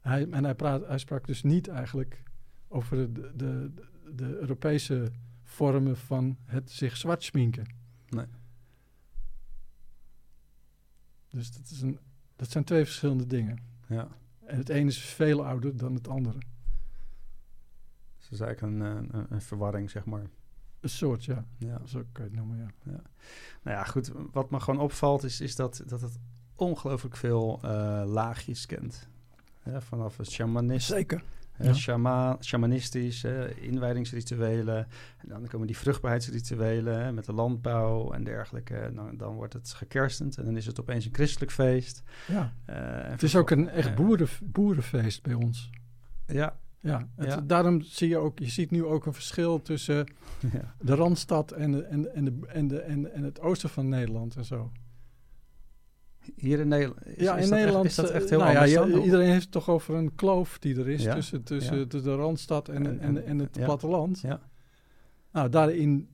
Hij, en hij, praat, hij sprak dus niet eigenlijk over de, de, de, de Europese vormen van het zich zwart sminken. Nee. Dus dat, is een, dat zijn twee verschillende dingen. ja. En het ene is veel ouder dan het andere. Dus dat is eigenlijk een, een, een verwarring, zeg maar. Een soort, ja. Ja. Zo kan je het noemen, ja. Nou ja, goed. Wat me gewoon opvalt is, is dat, dat het ongelooflijk veel eh, laagjes kent. Vanaf het shamanisme, Zeker. Ja. shama- shamanistisch, hè, inwijdingsrituelen. En dan komen die vruchtbaarheidsrituelen met de landbouw en dergelijke. En dan, wordt het gekerstend en dan is het opeens een christelijk feest. Ja. Eh, Het is ook een echt boeren, boerenfeest bij ons. Ja, Ja, het- Ja. daarom zie je ook, je ziet nu ook een verschil tussen (laughs) ja. de Randstad en, de, en, en, de, en, de, en, en het oosten van Nederland en zo. Hier in Nederland. Is, ja, in Nederland. Echt, is dat eh, echt heel nou anders iedereen heeft het toch over een kloof die er is Ja, tussen, tussen de, Randstad en, en, en, en het platteland. Ja. Nou, daarin.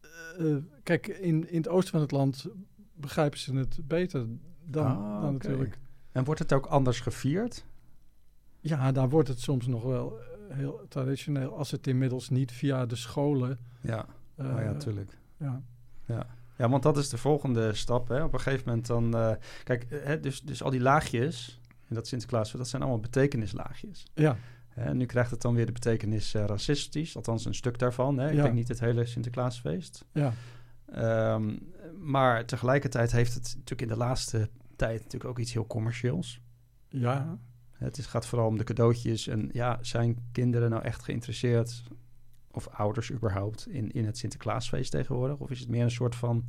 eh, eh, kijk, in, in het oosten van het land begrijpen ze het beter dan, Ah, dan natuurlijk. En wordt het ook anders gevierd? Ja, daar wordt het soms nog wel eh, heel traditioneel. Als het inmiddels niet via de scholen. Ja, eh, oh ja, natuurlijk. ja. Ja, want dat is de volgende stap. Hè. Op een gegeven moment dan... eh, kijk, eh, hè, dus, dus al die laagjes... En dat Sinterklaas, dat zijn allemaal betekenislaagjes. ja, Hè, nu krijgt het dan weer de betekenis eh, racistisch. Althans, een stuk daarvan. Hè. Ik Ja. denk niet het hele Sinterklaasfeest. ja. Ehm, maar tegelijkertijd heeft het natuurlijk in de laatste tijd... natuurlijk ook iets heel commercieels. Ja, Het is, gaat vooral om de cadeautjes. En ja, zijn kinderen nou echt geïnteresseerd... of ouders überhaupt, in, in het Sinterklaasfeest tegenwoordig? Of is het meer een soort van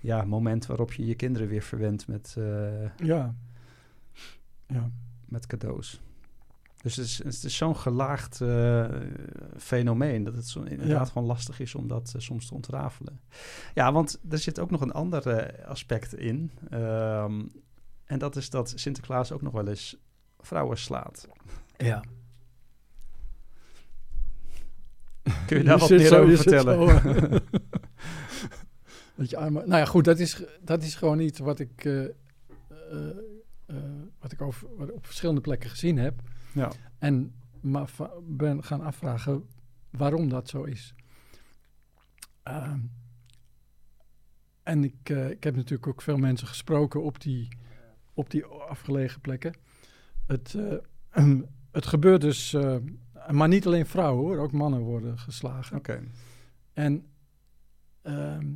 ja, moment waarop je je kinderen weer verwendt met, eh, ja. Ja, met cadeaus? Dus het is, het is zo'n gelaagd eh, fenomeen dat het zo inderdaad Ja. gewoon lastig is om dat eh, soms te ontrafelen. Ja, want er zit ook nog een ander aspect in. Ehm, en dat is dat Sinterklaas ook nog wel eens vrouwen slaat. ja. (laughs) Kun je daar wat zit meer zo- over je vertellen? zo, (laughs) eh, (laughs) dat je armen- nou ja, goed, dat is, dat is gewoon iets wat ik, eh, eh, wat ik over, wat op verschillende plekken gezien heb. ja. En maar ben gaan afvragen waarom dat zo is. Ehm, en ik, ik heb natuurlijk ook veel mensen gesproken op die, op die afgelegen plekken. Het, (clears throat) het gebeurt dus, maar niet alleen vrouwen hoor, ook mannen worden geslagen. Oké. En ehm,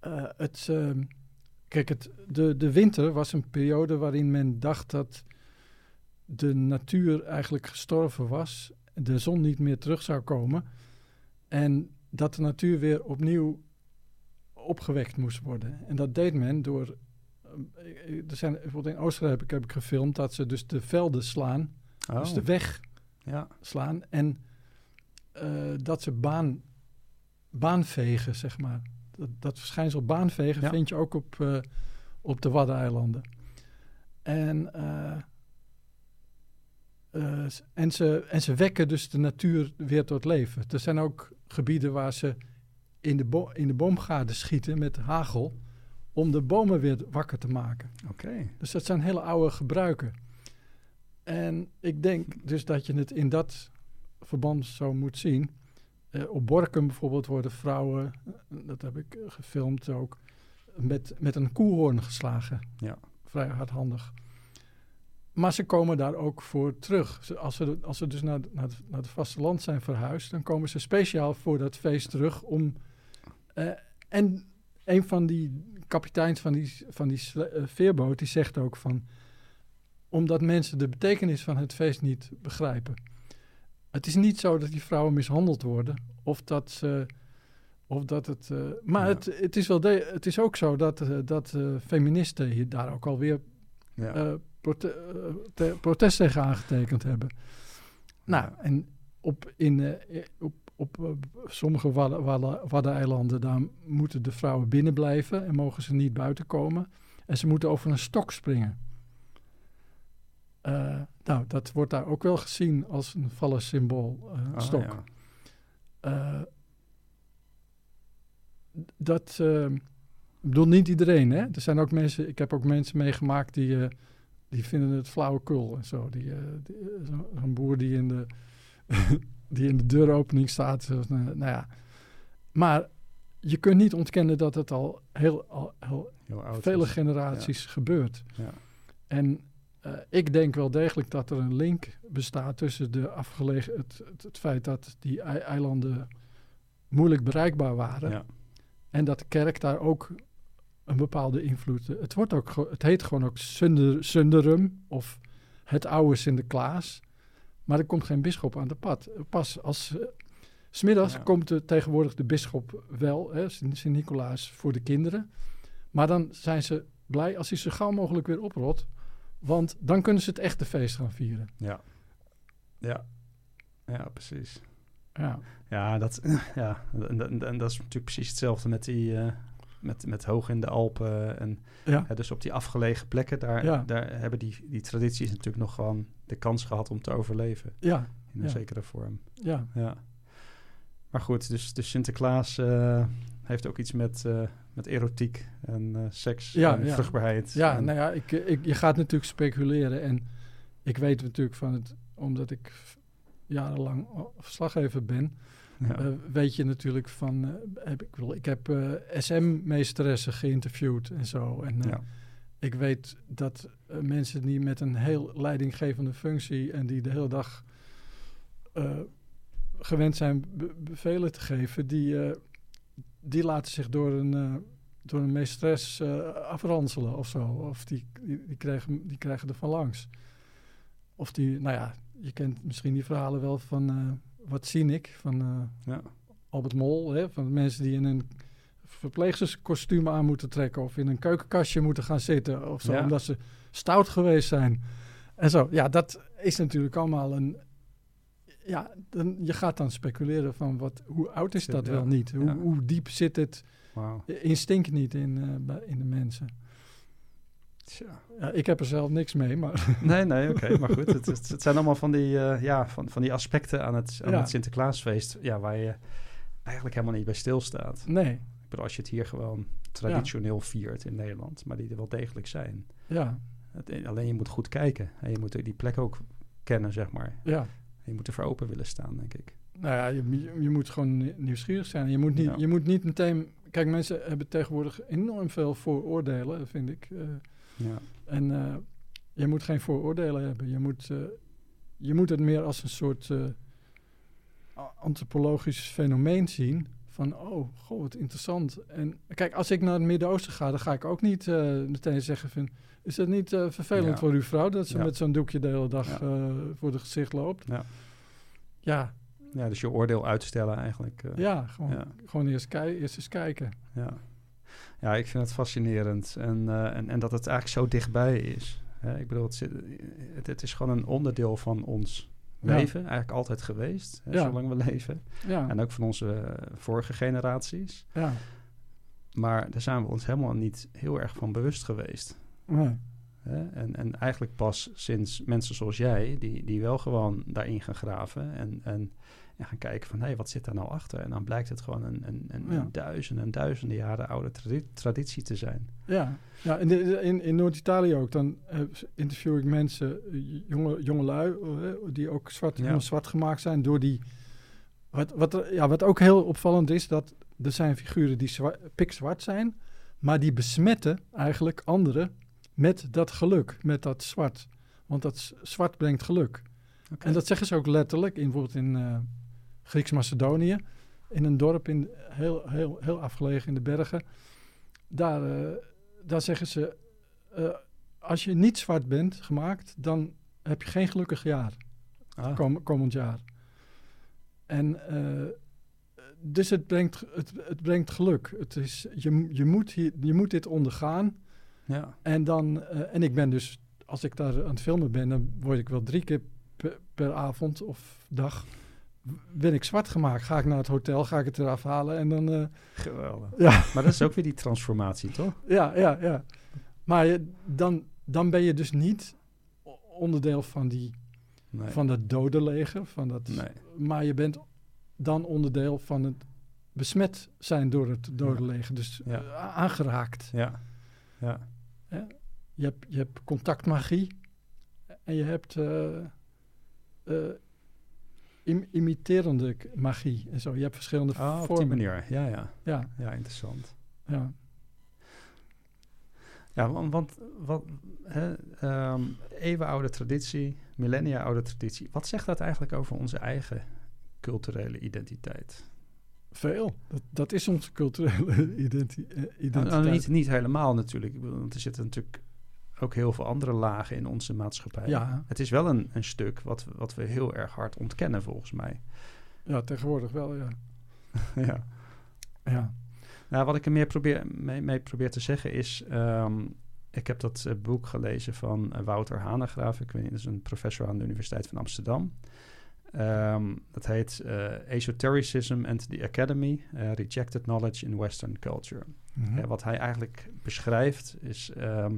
eh, het, ehm, kijk, het, de, de winter was een periode waarin men dacht dat de natuur eigenlijk gestorven was, de zon niet meer terug zou komen en dat de natuur weer opnieuw opgewekt moest worden. En dat deed men door, eh, er zijn, bijvoorbeeld in Oostenrijk heb ik, heb ik gefilmd dat ze dus de velden slaan, Oh, dus de weg ja. slaan. En eh, dat ze baan, baanvegen, zeg maar. Dat, dat verschijnsel baanvegen Ja. vind je ook op, eh, op de Waddeneilanden. En, eh, en, ze, en ze wekken dus de natuur weer tot leven. Er zijn ook gebieden waar ze in de, bo in de boomgaarden schieten met hagel... om de bomen weer wakker te maken. Oké. Dus dat zijn hele oude gebruiken. En ik denk dus dat je het in dat verband zo moet zien. Eh, op Borkum bijvoorbeeld worden vrouwen, eh, dat heb ik eh, gefilmd ook, met, met een koehoorn geslagen. Ja. Vrij hardhandig. Maar ze komen daar ook voor terug. Ze- Als ze, als ze dus naar, naar, het, naar het vasteland zijn verhuisd, dan komen ze speciaal voor dat feest terug om. en een van die kapiteins van die, van die veerboot, die zegt ook van. Omdat mensen de betekenis van het feest niet begrijpen. Het is niet zo dat die vrouwen mishandeld worden. Of dat ze. Of dat het. eh, maar Ja. het, het, is wel de, het is ook zo dat, eh, dat eh, feministen hier daar ook alweer Ja. prote- te- protest tegen aangetekend hebben. Nou, en op, in, op, op sommige Wadden- Wadden- Waddeneilanden, daar moeten de vrouwen binnen blijven en mogen ze niet buiten komen. En ze moeten over een stok springen. Eh, nou, dat wordt daar ook wel gezien als een vallen symbool, eh, Ah, stok. ja. Eh, dat ik bedoel niet iedereen, hè? Er zijn ook mensen, ik heb ook mensen meegemaakt die, die vinden het flauwekul en zo. Die, die, zo- zo'n boer die in de, (laughs) die in de deuropening staat. zo, nou, nou ja. Maar je kunt niet ontkennen dat het al heel, al, heel vele generaties gebeurt. Ja. En eh, ik denk wel degelijk dat er een link bestaat tussen de afgelegen, het, het, het feit dat die ei- eilanden moeilijk bereikbaar waren. Ja. En dat de kerk daar ook een bepaalde invloed. Het, wordt ook, het heet gewoon ook Sunder, Sunderum of het oude Sinterklaas. Maar er komt geen bisschop aan de pad. Pas als. eh, Smiddags Ja. komt er tegenwoordig de bisschop wel, hè, Sint Sint-Nicolaas, voor de kinderen. Maar dan zijn ze blij als hij zo gauw mogelijk weer oprot. Want dan kunnen ze het echte feest gaan vieren. Ja. Ja. Ja, precies. Ja, Ja, dat, (laughs) ja en, en, en dat is natuurlijk precies hetzelfde met die... eh, met, met hoog in de Alpen en ja, hè, dus op die afgelegen plekken, daar, Ja. daar hebben die, die tradities natuurlijk nog gewoon de kans gehad om te overleven ja, in een Ja. zekere vorm. ja. Ja. Maar goed, dus, dus Sinterklaas eh, heeft ook iets met, eh, met erotiek en eh, seks Ja, en ja. vruchtbaarheid. Ja, en, nou ja, ik, ik, je gaat natuurlijk speculeren. En ik weet natuurlijk van het, omdat ik jarenlang verslaggever ben, ja. eh, weet je natuurlijk van, eh, heb, ik, bedoel, ik heb eh, SM-meesteressen geïnterviewd en zo. En eh, ik weet dat eh, mensen die met een heel leidinggevende functie en die de hele dag eh, gewend zijn be- bevelen te geven, die, eh, die laten zich door een, eh, door een meesteres eh, afranselen of zo. Of die, die, die, krijgen, die krijgen er van langs. Of die, nou ja, je kent misschien die verhalen wel van eh, wat zie ik van ja. Albert Mol, hè, van mensen die in een verpleegsterskostuum aan moeten trekken of in een keukenkastje moeten gaan zitten of zo, Ja. omdat ze stout geweest zijn. En zo, ja, dat is natuurlijk allemaal een. Ja, dan, je gaat dan speculeren van wat, hoe oud is dat ja, wel niet? Hoe, ja. hoe diep zit het Wauw. instinct niet in, eh, bij- in de mensen? Tja. Ja, ik heb er zelf niks mee, maar... (laughs) Nee, nee, oké, maar goed. Het, het, het, zijn allemaal van die, uh, ja, van, van die aspecten aan het, aan het Sinterklaasfeest... Ja, waar je eigenlijk helemaal niet bij stilstaat. Nee, Ik bedoel, als je het hier gewoon traditioneel viert in Nederland... maar die er wel degelijk zijn. ja, Het, alleen je moet goed kijken. En je moet die plek ook kennen, zeg maar. ja. Je moet er voor open willen staan, denk ik. Nou ja, je, je, moet gewoon nie- nieuwsgierig zijn. Je moet, niet, Ja. je moet niet meteen... Kijk, mensen hebben tegenwoordig enorm veel vooroordelen, vind ik. eh. Ja, en eh, je moet geen vooroordelen hebben. Je moet, eh, je moet het meer als een soort antropologisch fenomeen zien. Van, oh, goh, wat interessant. En kijk, als ik naar het Midden-Oosten ga, dan ga ik ook niet eh, meteen zeggen van... Is dat niet eh, vervelend Ja. voor uw vrouw dat ze Ja. met zo'n doekje de hele dag Ja. eh, voor het gezicht loopt? Ja. Ja, ja dus je oordeel uitstellen eigenlijk. ja, gewoon, gewoon eerst, eerst eens kijken. Ja, ja ik vind het fascinerend. En, en, en dat het eigenlijk zo dichtbij is. Hè, ik bedoel, het, het, het is gewoon een onderdeel van ons Ja. leven. Eigenlijk altijd geweest, hè, Ja. zolang we leven. Ja, En ook van onze eh, vorige generaties. ja. Maar daar zijn we ons helemaal niet heel erg van bewust geweest. Nee. Hè? En, en eigenlijk pas sinds mensen zoals jij, die, die wel gewoon daarin gaan graven en, en, en gaan kijken van hé, hey, wat zit daar nou achter? En dan blijkt het gewoon een, een, een, Ja. een duizenden en duizenden jaren oude tradi- traditie te zijn. Ja, ja in, de- in, in Noord-Italië ook. Dan eh, interview ik mensen, eh, jonge, jongelui, eh, die ook zwart, Ja. zwart gemaakt zijn door die... Wat, wat, er- ja, wat ook heel opvallend is, dat er zijn figuren die zwa- pikzwart zijn, maar die besmetten eigenlijk anderen met dat geluk, met dat zwart. Want dat zwart brengt geluk. En dat zeggen ze ook letterlijk, in, bijvoorbeeld in Grieks-Macedonië, in een dorp in, heel, heel, heel afgelegen in de bergen. Daar, eh, daar zeggen ze, eh, als je niet zwart bent gemaakt, dan heb je geen gelukkig jaar, Ah, kom, komend jaar. En eh, dus het brengt, het, het brengt geluk. Het is, je, je, moet hier, je moet dit ondergaan. ja, En, dan, en ik ben dus, als ik daar aan het filmen ben, dan word ik wel drie keer per, per avond of dag. Ben ik zwart gemaakt? Ga ik naar het hotel, ga ik het eraf halen en dan. eh, geweldig. Ja. Maar dat is ook weer die transformatie, toch? (laughs) ja, ja, ja. Maar je, dan, dan ben je dus niet onderdeel van, die, Nee. van dat dodenleger. Van dat, nee. Maar je bent dan onderdeel van het besmet zijn door het dodenleger. Dus Ja. eh, aangeraakt. Ja, ja, Je hebt, je hebt contactmagie en je hebt eh, im- imiterende magie en zo. Je hebt verschillende Ah, op die manier. Ja, ja, Ja, ja, interessant. ja. Ja, want, want wat, hè, ehm, eeuwenoude traditie, millennia oude traditie. Wat zegt dat eigenlijk over onze eigen culturele identiteit? Veel. Dat, dat is onze culturele (laughs) identi- eh, Nou, identiteit. nou, niet, niet helemaal natuurlijk. Want er zitten natuurlijk ook heel veel andere lagen in onze maatschappij. Ja. Het is wel een, een stuk wat, wat we heel erg hard ontkennen, volgens mij. Ja, tegenwoordig wel, ja. (laughs) ja. ja. Nou, wat ik er meer probeer, mee, mee probeer te zeggen is... ehm, ik heb dat eh, boek gelezen van eh, Wouter Hanegraaf. Ik weet niet, dat is een professor aan de Universiteit van Amsterdam. Ehm, dat heet eh, Esotericism and the Academy, Rejected Knowledge in Western Culture. Mhm. Ja, wat hij eigenlijk beschrijft is, ehm,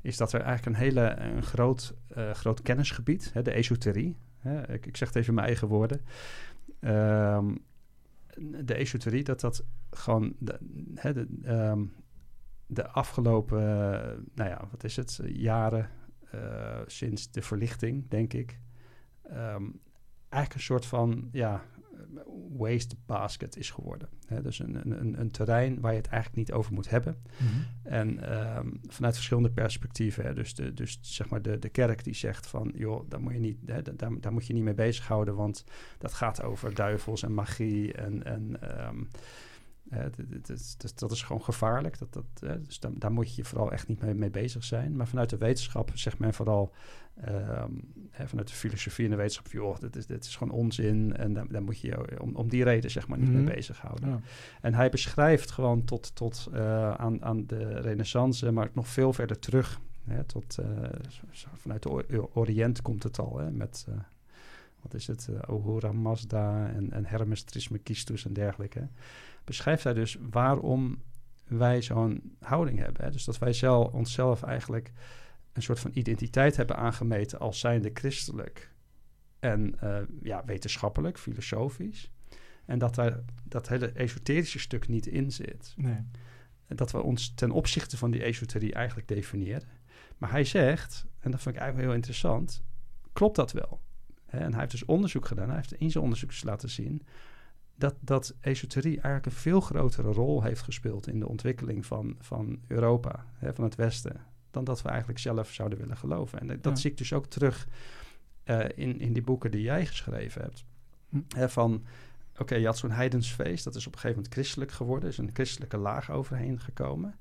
is dat er eigenlijk een hele een groot, eh, groot kennisgebied, hè, de esoterie. Hè, ik, ik zeg het even in mijn eigen woorden. Ehm, de esoterie, dat dat gewoon de, hè, de, ehm, de afgelopen, nou ja, wat is het, jaren eh, sinds de verlichting, denk ik. ehm, eigenlijk een soort van, ja, waste basket is geworden. Dus een, een, een- terrein waar je het eigenlijk niet over moet hebben. Mhm. En ehm, vanuit verschillende perspectieven. Dus, de, dus zeg maar de, de kerk die zegt van... joh, daar moet je niet, daar, daar moet je niet mee bezighouden... want dat gaat over duivels en magie en... en dit- dat is gewoon gevaarlijk. Dat, dat, dus daar, daar moet je vooral echt niet mee, mee bezig zijn. Maar vanuit de wetenschap zegt men vooral... ehm, hè, vanuit de filosofie en de wetenschap... joh, dit is, dit is gewoon onzin... en daar, daar moet je je om, om die reden zeg maar niet Mhm. mee bezighouden. Ja. En hij beschrijft gewoon tot, tot eh, aan, aan de renaissance, maar nog veel verder terug. Hè, tot, eh, vanuit de Or- Oriënt komt het al, hè, met, eh, wat is het, eh, Ahura Mazda en, en Hermes Trismegistus en dergelijke. Beschrijft hij dus waarom wij zo'n houding hebben. Hè? Dus dat wij zelf, onszelf eigenlijk een soort van identiteit hebben aangemeten als zijnde christelijk en uh, ja, wetenschappelijk, filosofisch. En dat daar dat hele esoterische stuk niet in zit. Nee. Dat we ons ten opzichte van die esoterie eigenlijk definiëren. Maar hij zegt, en dat vind ik eigenlijk heel interessant, klopt dat wel? En hij heeft dus onderzoek gedaan. Hij heeft in zijn onderzoek laten zien dat, dat esoterie eigenlijk een veel grotere rol heeft gespeeld in de ontwikkeling van, van Europa, hè, van het Westen, dan dat we eigenlijk zelf zouden willen geloven. En dat zie ik dus ook terug uh, in, in die boeken die jij geschreven hebt. Hm. Hè, van, oké, je had zo'n heidensfeest, dat is op een gegeven moment christelijk geworden, is een christelijke laag overheen gekomen.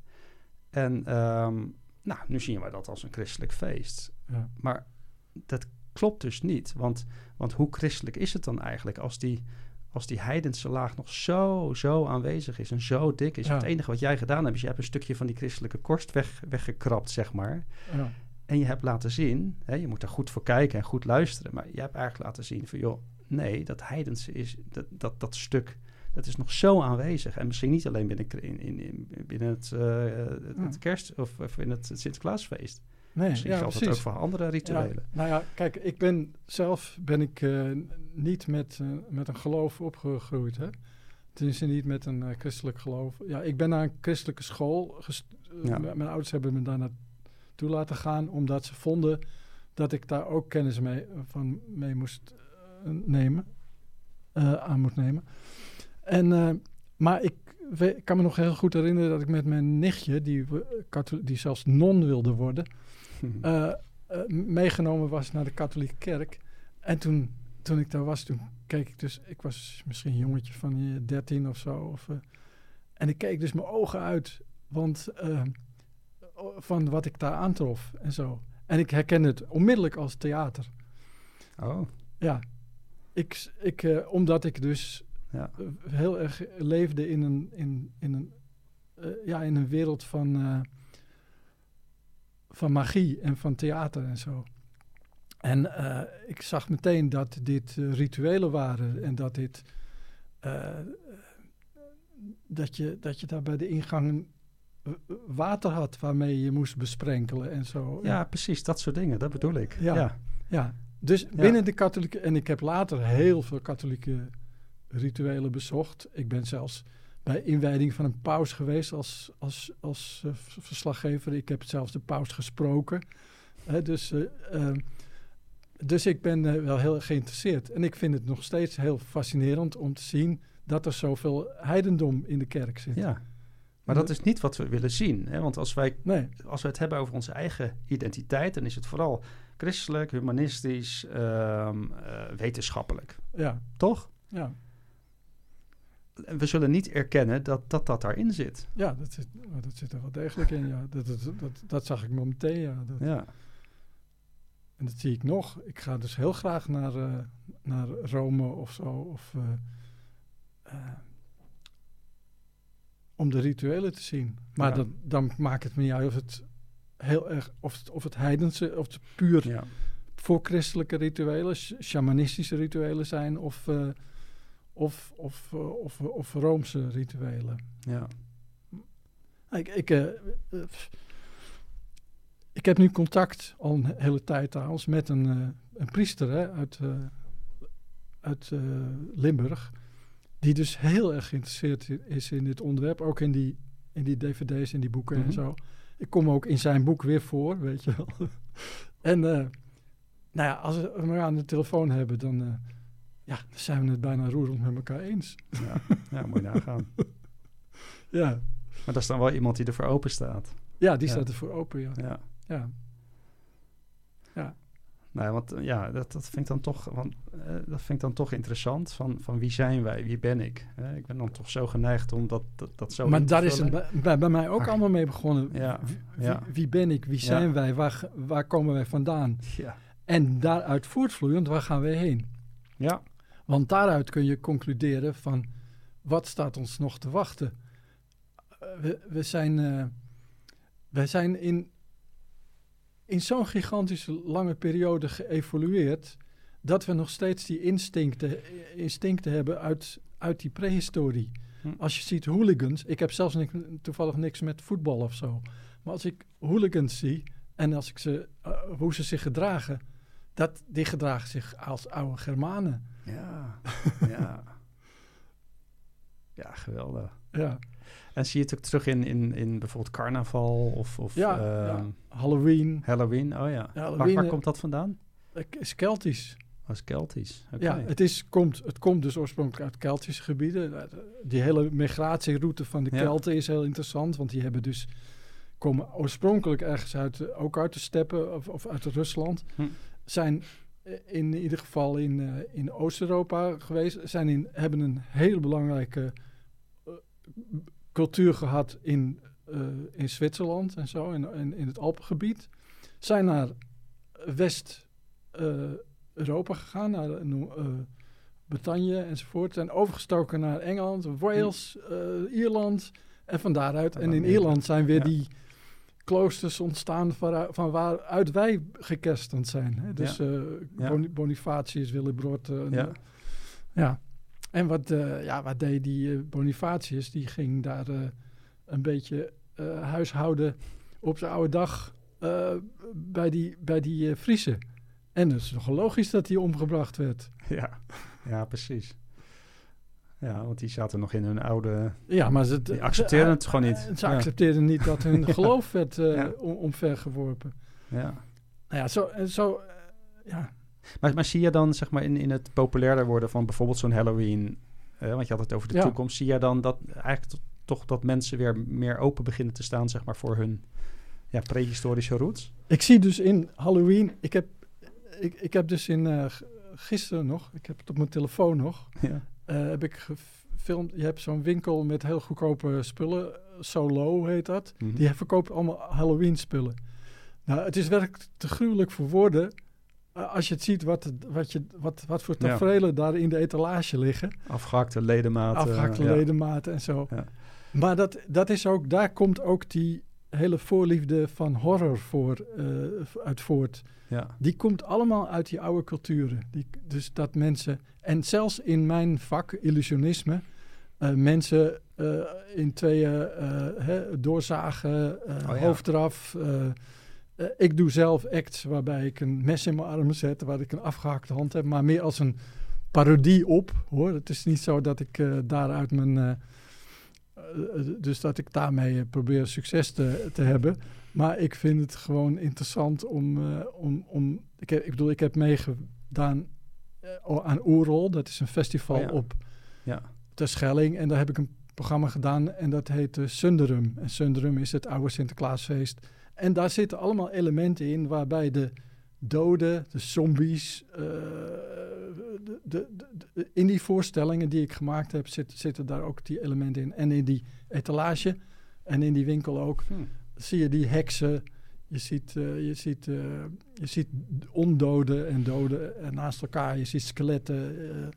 En um, nou, nu zien wij dat als een christelijk feest. Ja. Maar dat klopt dus niet. Want, want hoe christelijk is het dan eigenlijk als die, als die heidense laag nog zo, zo aanwezig is en zo dik is? Het enige wat jij gedaan hebt, is je hebt een stukje van die christelijke korst weg, weggekrapt, zeg maar. Ja. En je hebt laten zien, hè, je moet er goed voor kijken en goed luisteren, maar je hebt eigenlijk laten zien van, joh, nee, dat heidense is, dat, dat, dat stuk, dat is nog zo aanwezig. En misschien niet alleen binnen, in, in, binnen het, uh, het, kerst- of, of in het, het Sinterklaasfeest. Nee, Misschien ja, geldt precies. dat ook voor andere rituelen. Ja, nou ja, kijk, ik ben zelf ben ik uh, niet met, uh, met een geloof opgegroeid. Hè? Tenminste niet met een uh, christelijk geloof. Ja, ik ben naar een christelijke school. Ja. Mijn ouders hebben me daar naartoe laten gaan, omdat ze vonden dat ik daar ook kennis mee, van mee moest nemen, aan moet nemen. En, maar ik, ik kan me nog heel goed herinneren dat ik met mijn nichtje, die, die zelfs non wilde worden, uh, (laughs) uh, meegenomen was naar de katholieke kerk. En toen, toen ik daar was, toen keek ik dus... Ik was misschien een jongetje van 13 of zo. Of, en ik keek dus mijn ogen uit. Want van wat ik daar aantrof en zo. En ik herkende het onmiddellijk als theater. Oh. Ja. Ik, ik, omdat ik dus ja. heel erg leefde in een, in, in een, ja, in een wereld van van magie en van theater en zo. En uh, ik zag meteen dat dit uh, rituelen waren en dat dit. Uh, dat, je, dat je daar bij de ingang water had waarmee je moest besprenkelen en zo. Ja, precies, dat soort dingen, dat bedoel ik. Ja, ja. ja. dus ja. binnen de katholieke. En ik heb later heel veel katholieke rituelen bezocht. Ik ben zelfs bij inwijding van een paus geweest als, als, als uh, verslaggever. Ik heb zelfs de paus gesproken. Hè, dus, uh, uh, dus ik ben wel heel geïnteresseerd. En ik vind het nog steeds heel fascinerend om te zien dat er zoveel heidendom in de kerk zit. Ja, maar dat is niet wat we willen zien. Hè? Want als wij, nee. als we het hebben over onze eigen identiteit, dan is het vooral christelijk, humanistisch, ehm, wetenschappelijk. Ja. Toch? Ja we zullen niet erkennen dat dat, dat daarin zit. Ja, dat zit, dat zit er wel degelijk in. Ja. Dat, dat, dat, dat zag ik meteen. Ja. Dat, ja. En dat zie ik nog. Ik ga dus heel graag naar, uh, naar Rome of zo. Of, uh, uh, om de rituelen te zien. Maar ja. dat, dan maakt het me niet uit of het heel erg, of het, of het heidense, of het puur ja. voor christelijke rituelen, shamanistische rituelen zijn, of of, of, uh, of, of Roomse rituelen. Ja. Ik, ik, uh, ik heb nu contact al een hele tijd trouwens met een, uh, een priester hè, uit, uit Limburg. Die dus heel erg geïnteresseerd is in dit onderwerp. Ook in die, in die dvd's, in die boeken mm -hmm. en mhm. zo. Ik kom ook in zijn boek weer voor, weet je wel. (laughs) en nou ja, als we hem aan de telefoon hebben, dan ja, dan zijn we het bijna roerend met elkaar eens. Ja, ja moet je nagaan. (laughs) ja. Maar dat is dan wel iemand die ervoor open staat. Ja, die ja. staat ervoor open, ja. Ja. Ja. ja. Nou, want ja, dat, dat vind ik dan toch, want, uh, dat vind ik dan toch interessant. Van, van wie zijn wij? Wie ben ik? Ik ben dan toch zo geneigd om dat, dat, dat zo. Maar daar is het bij, bij, mij ook Ach, allemaal mee begonnen. Ja, wie, ja. Wie, wie, ben ik? Wie zijn wij? Waar, waar komen wij vandaan? Ja. En daaruit voortvloeiend, waar gaan we heen? Ja. Want daaruit kun je concluderen van wat staat ons nog te wachten. We, we zijn, uh, wij zijn in, in zo'n gigantische lange periode geëvolueerd dat we nog steeds die instincten, instincten hebben uit, uit die prehistorie. Hm. Als je ziet hooligans, ik heb zelfs niks, toevallig niks met voetbal of zo. Maar als ik hooligans zie en als ik ze, eh, hoe ze zich gedragen, dat, die gedragen zich als oude Germanen. Ja, (laughs) ja. Ja, geweldig. Ja, En zie je het ook terug in, in, in bijvoorbeeld carnaval of, of ja, ehm, ja. Halloween, Halloween? Oh ja. Waar, waar eh, komt dat vandaan? is Keltisch. Als Keltisch. Oké. Ja, het, is, komt, het komt dus oorspronkelijk uit Keltische gebieden. Eh, Die hele migratieroute van de Ja. Kelten is heel interessant, want die hebben dus komen oorspronkelijk ergens uit, eh, ook uit de steppen of, of uit Rusland. Hm. Zijn in ieder geval in, eh, in Oost-Europa geweest. Zijn in, hebben een hele belangrijke eh, cultuur gehad in, eh, in Zwitserland en zo, in, in, in het Alpengebied. Zijn naar West-Europa gegaan, naar eh, eh, Bretagne enzovoort. Zijn overgestoken naar Engeland, Wales, eh, Ierland en van daaruit. En in. Ierland zijn weer Ja. die kloosters ontstaan van, van waaruit wij gekerstend zijn. Hè? Dus eh Ja. Boni- Bonifatius, eh, Ja. ja. En wat, eh, ja, wat deed die eh, Bonifatius? Die ging daar eh, een beetje eh, huishouden op zijn oude dag eh, bij die, bij die eh, Friese. En het is nog logisch dat hij omgebracht werd. Ja. ja, precies. Ja, want die zaten nog in hun oude... Ja, maar ze, Die accepteren ze- het gewoon niet. Ze Ja. accepteerden niet dat hun (laughs) geloof werd eh, Ja. omvergeworpen. Ja. Nou ja, zo, en zo eh, ja, Maar, maar zie je dan zeg maar in, in het populairder worden van bijvoorbeeld zo'n Halloween... eh, want je had het over de Ja. toekomst. Zie je dan dat eigenlijk to- toch dat mensen weer meer open beginnen te staan... zeg maar voor hun ja, prehistorische roots? Ik zie dus in Halloween, ik heb, ik, ik heb dus in eh, gisteren nog, ik heb het op mijn telefoon nog, Ja. Eh, heb ik gefilmd. Je hebt zo'n winkel met heel goedkope spullen, Solo heet dat. Mhm. Die verkoopt allemaal Halloween spullen. Nou, het is werkelijk te gruwelijk voor woorden. eh, als je het ziet wat, wat, je, wat, wat voor Ja. tafereelen daar in de etalage liggen. Afgehakte ledematen. afgehakte ja. ledematen en zo. Ja. Maar dat, dat is ook, daar komt ook die hele voorliefde van horror voor, eh, uit voort. Ja. Die komt allemaal uit die oude culturen. Die, dus dat mensen, en zelfs in mijn vak, illusionisme, eh, mensen eh, in tweeën hè, doorzagen, Oh ja. hoofd eraf. ik doe zelf acts waarbij ik een mes in mijn arm zet, waar ik een afgehakte hand heb, maar meer als een parodie op, hoor. Het is niet zo dat ik daaruit mijn... eh, eh, dus dat ik daarmee eh, probeer succes te, te hebben. Maar ik vind het gewoon interessant om... om, om ik, heb, ik bedoel, ik heb meegedaan aan Oerol. Dat is een festival Oh ja. op Ja. Terschelling. En daar heb ik een programma gedaan en dat heet Sunderum. En Sunderum is het oude Sinterklaasfeest. En daar zitten allemaal elementen in waarbij de doden, de zombies... eh, de, de, de- in die voorstellingen die ik gemaakt heb, zit, zitten daar ook die elementen in. En in die etalage en in die winkel ook Hm. zie je die heksen. Je ziet, eh, je ziet, eh, je ziet ondoden en doden eh, naast elkaar. Je ziet skeletten.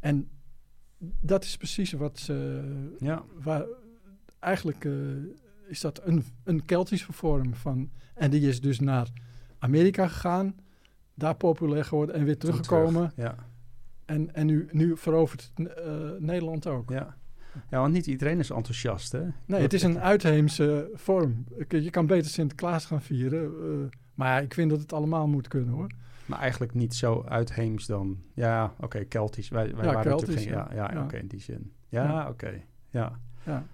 en dat is precies wat ze... Ja. Waar, eigenlijk is dat een, een Keltische vorm van... En die is dus naar Amerika gegaan. Daar populair geworden en weer teruggekomen. terug. Ja. En, en nu, nu verovert eh, Nederland ook. Ja. ja, want niet iedereen is enthousiast, hè? Nee, het is een uitheemse vorm. Je kan beter Sinterklaas gaan vieren. eh, maar ik vind dat het allemaal moet kunnen hoor. Maar eigenlijk niet zo uitheems dan. Ja, oké, Keltisch. Wij, wij Ja, waren Keltisch, natuurlijk geen- Ja, ja, ja. oké, in die zin. Ja, oké. Ja. Ja.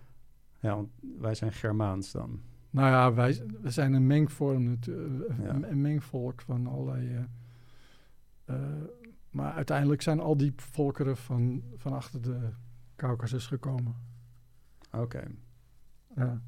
ja, want wij zijn Germaans dan. Nou ja, wij we zijn een mengvorm, natu- eh, Ja. een, een mengvolk van allerlei. eh, eh, maar uiteindelijk zijn al die volkeren van, van achter de Caucasus gekomen. Oké, Ja.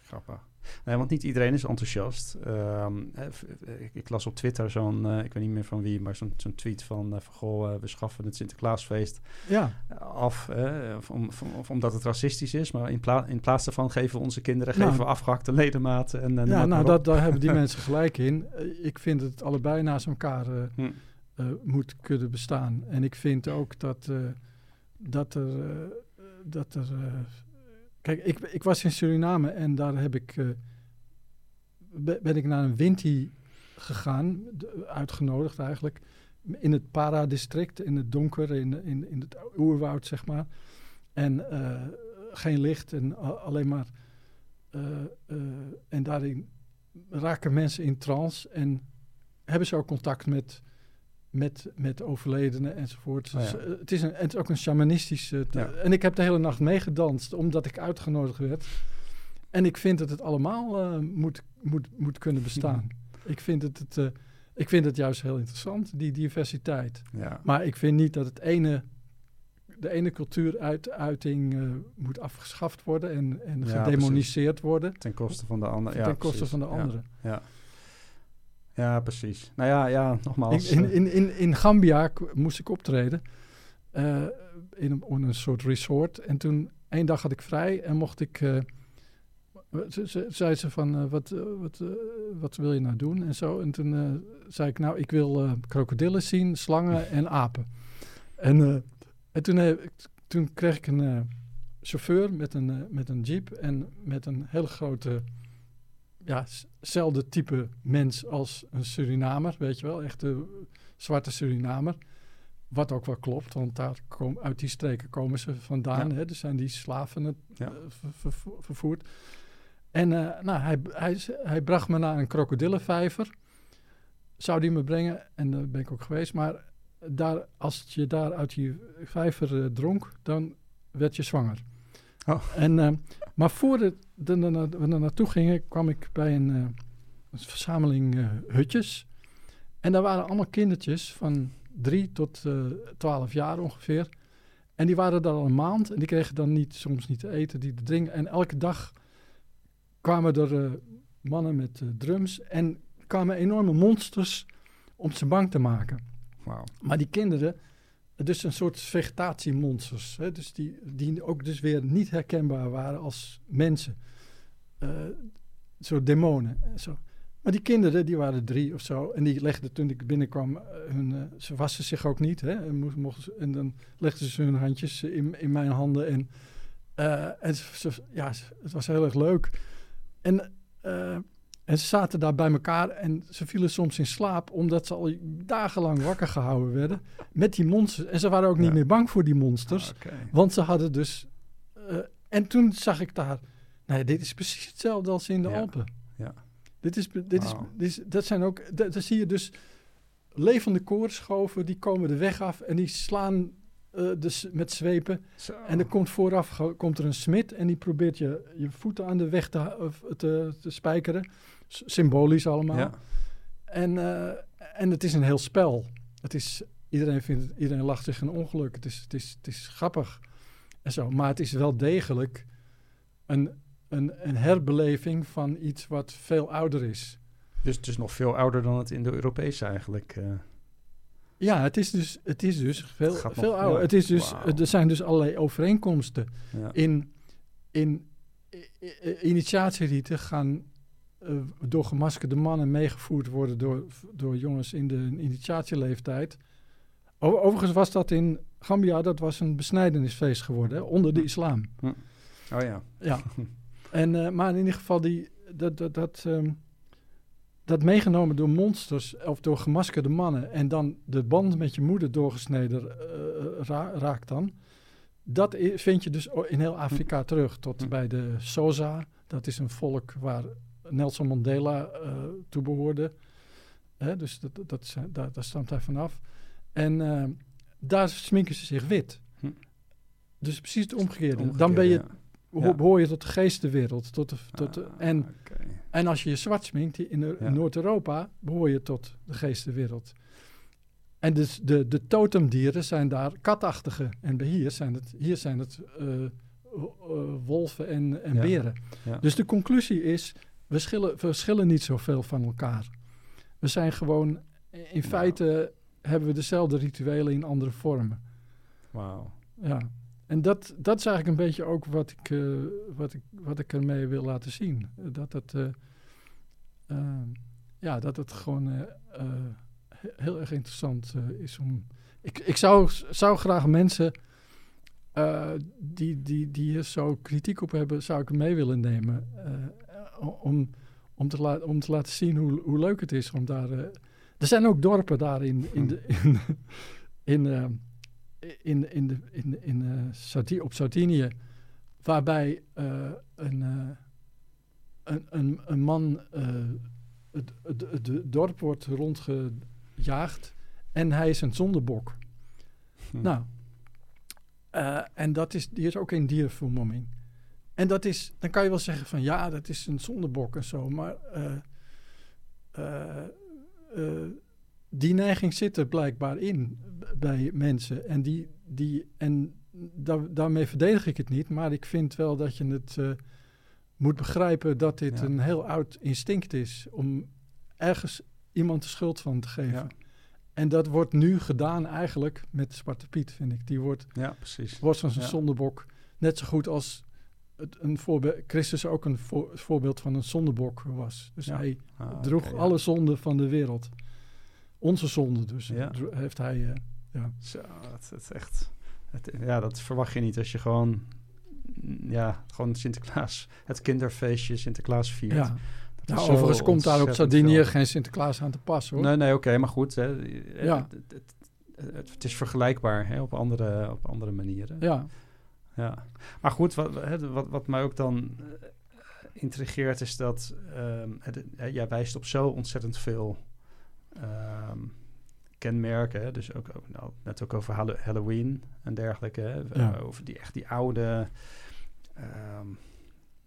grappig. Nee, want niet iedereen is enthousiast. Ehm, eh, eh, ik, ik las op Twitter zo'n, eh, ik weet niet meer van wie, maar zo'n tweet van, eh, van goh, eh, we schaffen het Sinterklaasfeest ja, af, of om, of- omdat het racistisch is. Maar in, pla in plaats daarvan geven we onze kinderen Nou, geven we afgehakte ledematen. En, noem ja nou, dat, daar hebben die (laughs) mensen gelijk in. Ik vind dat het allebei naast elkaar Hm. moet kunnen bestaan. En ik vind ook dat, dat er. dat er kijk, ik, ik was in Suriname en daar heb ik. eh, be- ben ik naar een Winti gegaan, uitgenodigd eigenlijk. In het Para-district, in het donker, in, in, in het oerwoud, zeg maar. En eh, geen licht en alleen maar. eh, en daarin raken mensen in trance en hebben ze ook contact met, met, met overledenen enzovoort. Oh ja. Dus, eh, het, is een, het is ook een shamanistisch. eh, Ja. En ik heb de hele nacht meegedanst omdat ik uitgenodigd werd. En ik vind dat het allemaal eh, moet, moet, moet kunnen bestaan. Ik vind het, het, ik vind het juist heel interessant, die diversiteit. Ja. Maar ik vind niet dat het ene, de ene cultuuruiting eh moet afgeschaft worden en, en Ja, gedemoniseerd worden Ten koste van de andere. Ja, ten koste precies. van de andere. Ja. Ja, precies. Nou ja, ja nogmaals. In, eh, in, in, in Gambia moest ik optreden eh, in, een, in een soort resort. En toen, één dag had ik vrij en mocht ik... eh, ze, ze, zei ze van, wat, wat, wat wil je nou doen en zo. En toen zei ik, nou, ik wil krokodillen zien, slangen (laughs) en apen. En, en toen, toen kreeg ik een chauffeur met een, met een jeep en met een hele grote, ja, s- zelfde type mens als een Surinamer, weet je wel, echt een zwarte Surinamer. Wat ook wel klopt, want daar kom, uit die streken komen ze vandaan. Ja. Hè? Er zijn die slaven het, Ja. eh, ver- ver- vervoerd. En eh, nou, hij, hij, hij bracht me naar een krokodillenvijver. Zou die me brengen, en daar ben ik ook geweest. Maar daar, als je daar uit die vijver eh, dronk, dan werd je zwanger. Oh. En, maar voordat we er naartoe gingen, kwam ik bij een, eh, een verzameling eh, hutjes. En daar waren allemaal kindertjes van drie tot eh, twaalf jaar ongeveer. En die waren daar al een maand en die kregen dan niet, soms niet te eten, die te drinken. En elke dag kwamen er mannen met drums en kwamen enorme monsters om ze bang te maken. Maar die kinderen, dus een soort vegetatiemonsters, hè, dus die, die ook dus weer niet herkenbaar waren als mensen. Eh soort demonen en zo. Maar die kinderen, die waren drie of zo. En die legden toen ik binnenkwam, eh, hun, eh, ze wassen zich ook niet. Hè, en, en dan legden ze hun handjes in, in mijn handen. En, en ze, ja, het was heel erg leuk. En, en ze zaten daar bij elkaar en ze vielen soms in slaap, omdat ze al dagenlang wakker gehouden werden met die monsters. En ze waren ook niet Ja. meer bang voor die monsters, Ah, want ze hadden dus. eh, en toen zag ik daar, nee, dit is precies hetzelfde als in de Ja. Alpen. Ja. Dit is, dit is, dit is, dat zijn ook, dat, zie je dus levende koortschoven, die komen de weg af en die slaan eh, dus met zwepen. Zo. En er komt vooraf komt er een smid en die probeert je, je voeten aan de weg te, of te, te spijkeren. Symbolisch allemaal. Ja. En, eh, en het is een heel spel. Het is, iedereen, vindt het, iedereen lacht zich een ongeluk. Het is, het, is, het is grappig en zo. Maar het is wel degelijk een, een, een herbeleving van iets wat veel ouder is. Dus het is nog veel ouder dan het Indo-Europese eigenlijk. eh. Ja, het is dus, het is dus veel, veel ouder. ja. Het is dus, er zijn dus allerlei overeenkomsten. ja. in, in i- i- initiatierieten gaan eh, door gemaskerde mannen meegevoerd worden door, door jongens in de initiatieleeftijd. O- Overigens was dat in Gambia, dat was een besnijdenisfeest geworden, hè, onder de islam. Oh ja. Ja. (laughs) En, eh, maar in ieder geval, die, dat, dat, dat, ehm, dat meegenomen door monsters of door gemaskerde mannen en dan de band met je moeder doorgesneden eh, ra- raakt dan. Dat vind je dus in heel Afrika terug. Tot Hm. bij de Sosa. Dat is een volk waar Nelson Mandela eh toe behoorde. Hè, dus dat, dat, daar, stamt hij vanaf. En eh, daar sminken ze zich wit. Hm. Dus precies het omgekeerde. Dan Omgekeerde, ben je ja. Ho- Ja. behoor je tot de geestenwereld. Tot de, tot de- Ah, en, en als je je zwart sminkt in, in. Noord-Europa, behoor je tot de geestenwereld. En dus de, de totemdieren zijn daar katachtige. En bij hier zijn het, hier zijn het eh, wolven en, en Ja. beren. Ja. Dus de conclusie is, we schillen, verschillen niet zoveel van elkaar. We zijn gewoon, in Nou. feite hebben we dezelfde rituelen in andere vormen. Wauw. Ja, en dat, dat is eigenlijk een beetje ook wat ik, eh, wat ik, wat ik ermee wil laten zien. Dat het, eh, eh, ja, dat het gewoon eh, he- heel erg interessant is om... Ik, ik zou, zou graag mensen die, die, die hier zo kritiek op hebben, zou ik mee willen nemen. Eh, om, om, te laat, om te laten zien hoe, hoe leuk het is om daar... eh, er zijn ook dorpen daar in, in, de, in, in, eh, in, in de, in, in, uh, op Sardinië, waarbij uh, een, uh, een, een, een, man het, het, het, dorp wordt rondgejaagd en hij is een zondebok. Hm. Nou, en dat is, die is ook een diervermomming. En dat is, dan kan je wel zeggen van ja, dat is een zondebok en zo, maar die neiging zit er blijkbaar in bij mensen. En, die, die, en daarmee verdedig ik het niet, maar ik vind wel dat je het moet begrijpen dat dit een heel oud instinct is om ergens iemand de schuld van te geven. Ja. En dat wordt nu gedaan eigenlijk met Zwarte Piet, vind ik. Die wordt, ja, precies. wordt als een zondebok. Net zo goed als het, een voorbeeld, Christus ook een voorbeeld van een zondebok was. Dus hij ah, droeg alle zonden van de wereld. Onze zonde dus. Ja. Heeft hij... Uh, ja. Zo, het, is echt... Het, ja, dat verwacht je niet als je gewoon... Ja, gewoon Sinterklaas... Het kinderfeestje Sinterklaas viert. Ja. Nou, overigens komt daar op Sardinië geen Sinterklaas aan te passen, hoor. Nee, nee, oké, maar goed. Hè, ja. Het, het, het, is vergelijkbaar hè, op, andere, op andere manieren. Ja. Ja. Maar goed, wat, wat, wat mij ook dan uh, intrigeert is dat... Um, het, jij wijst op zo ontzettend veel um, kenmerken. Dus ook, ook nou, net ook over Halloween en dergelijke. Hè? Over die echt die oude um,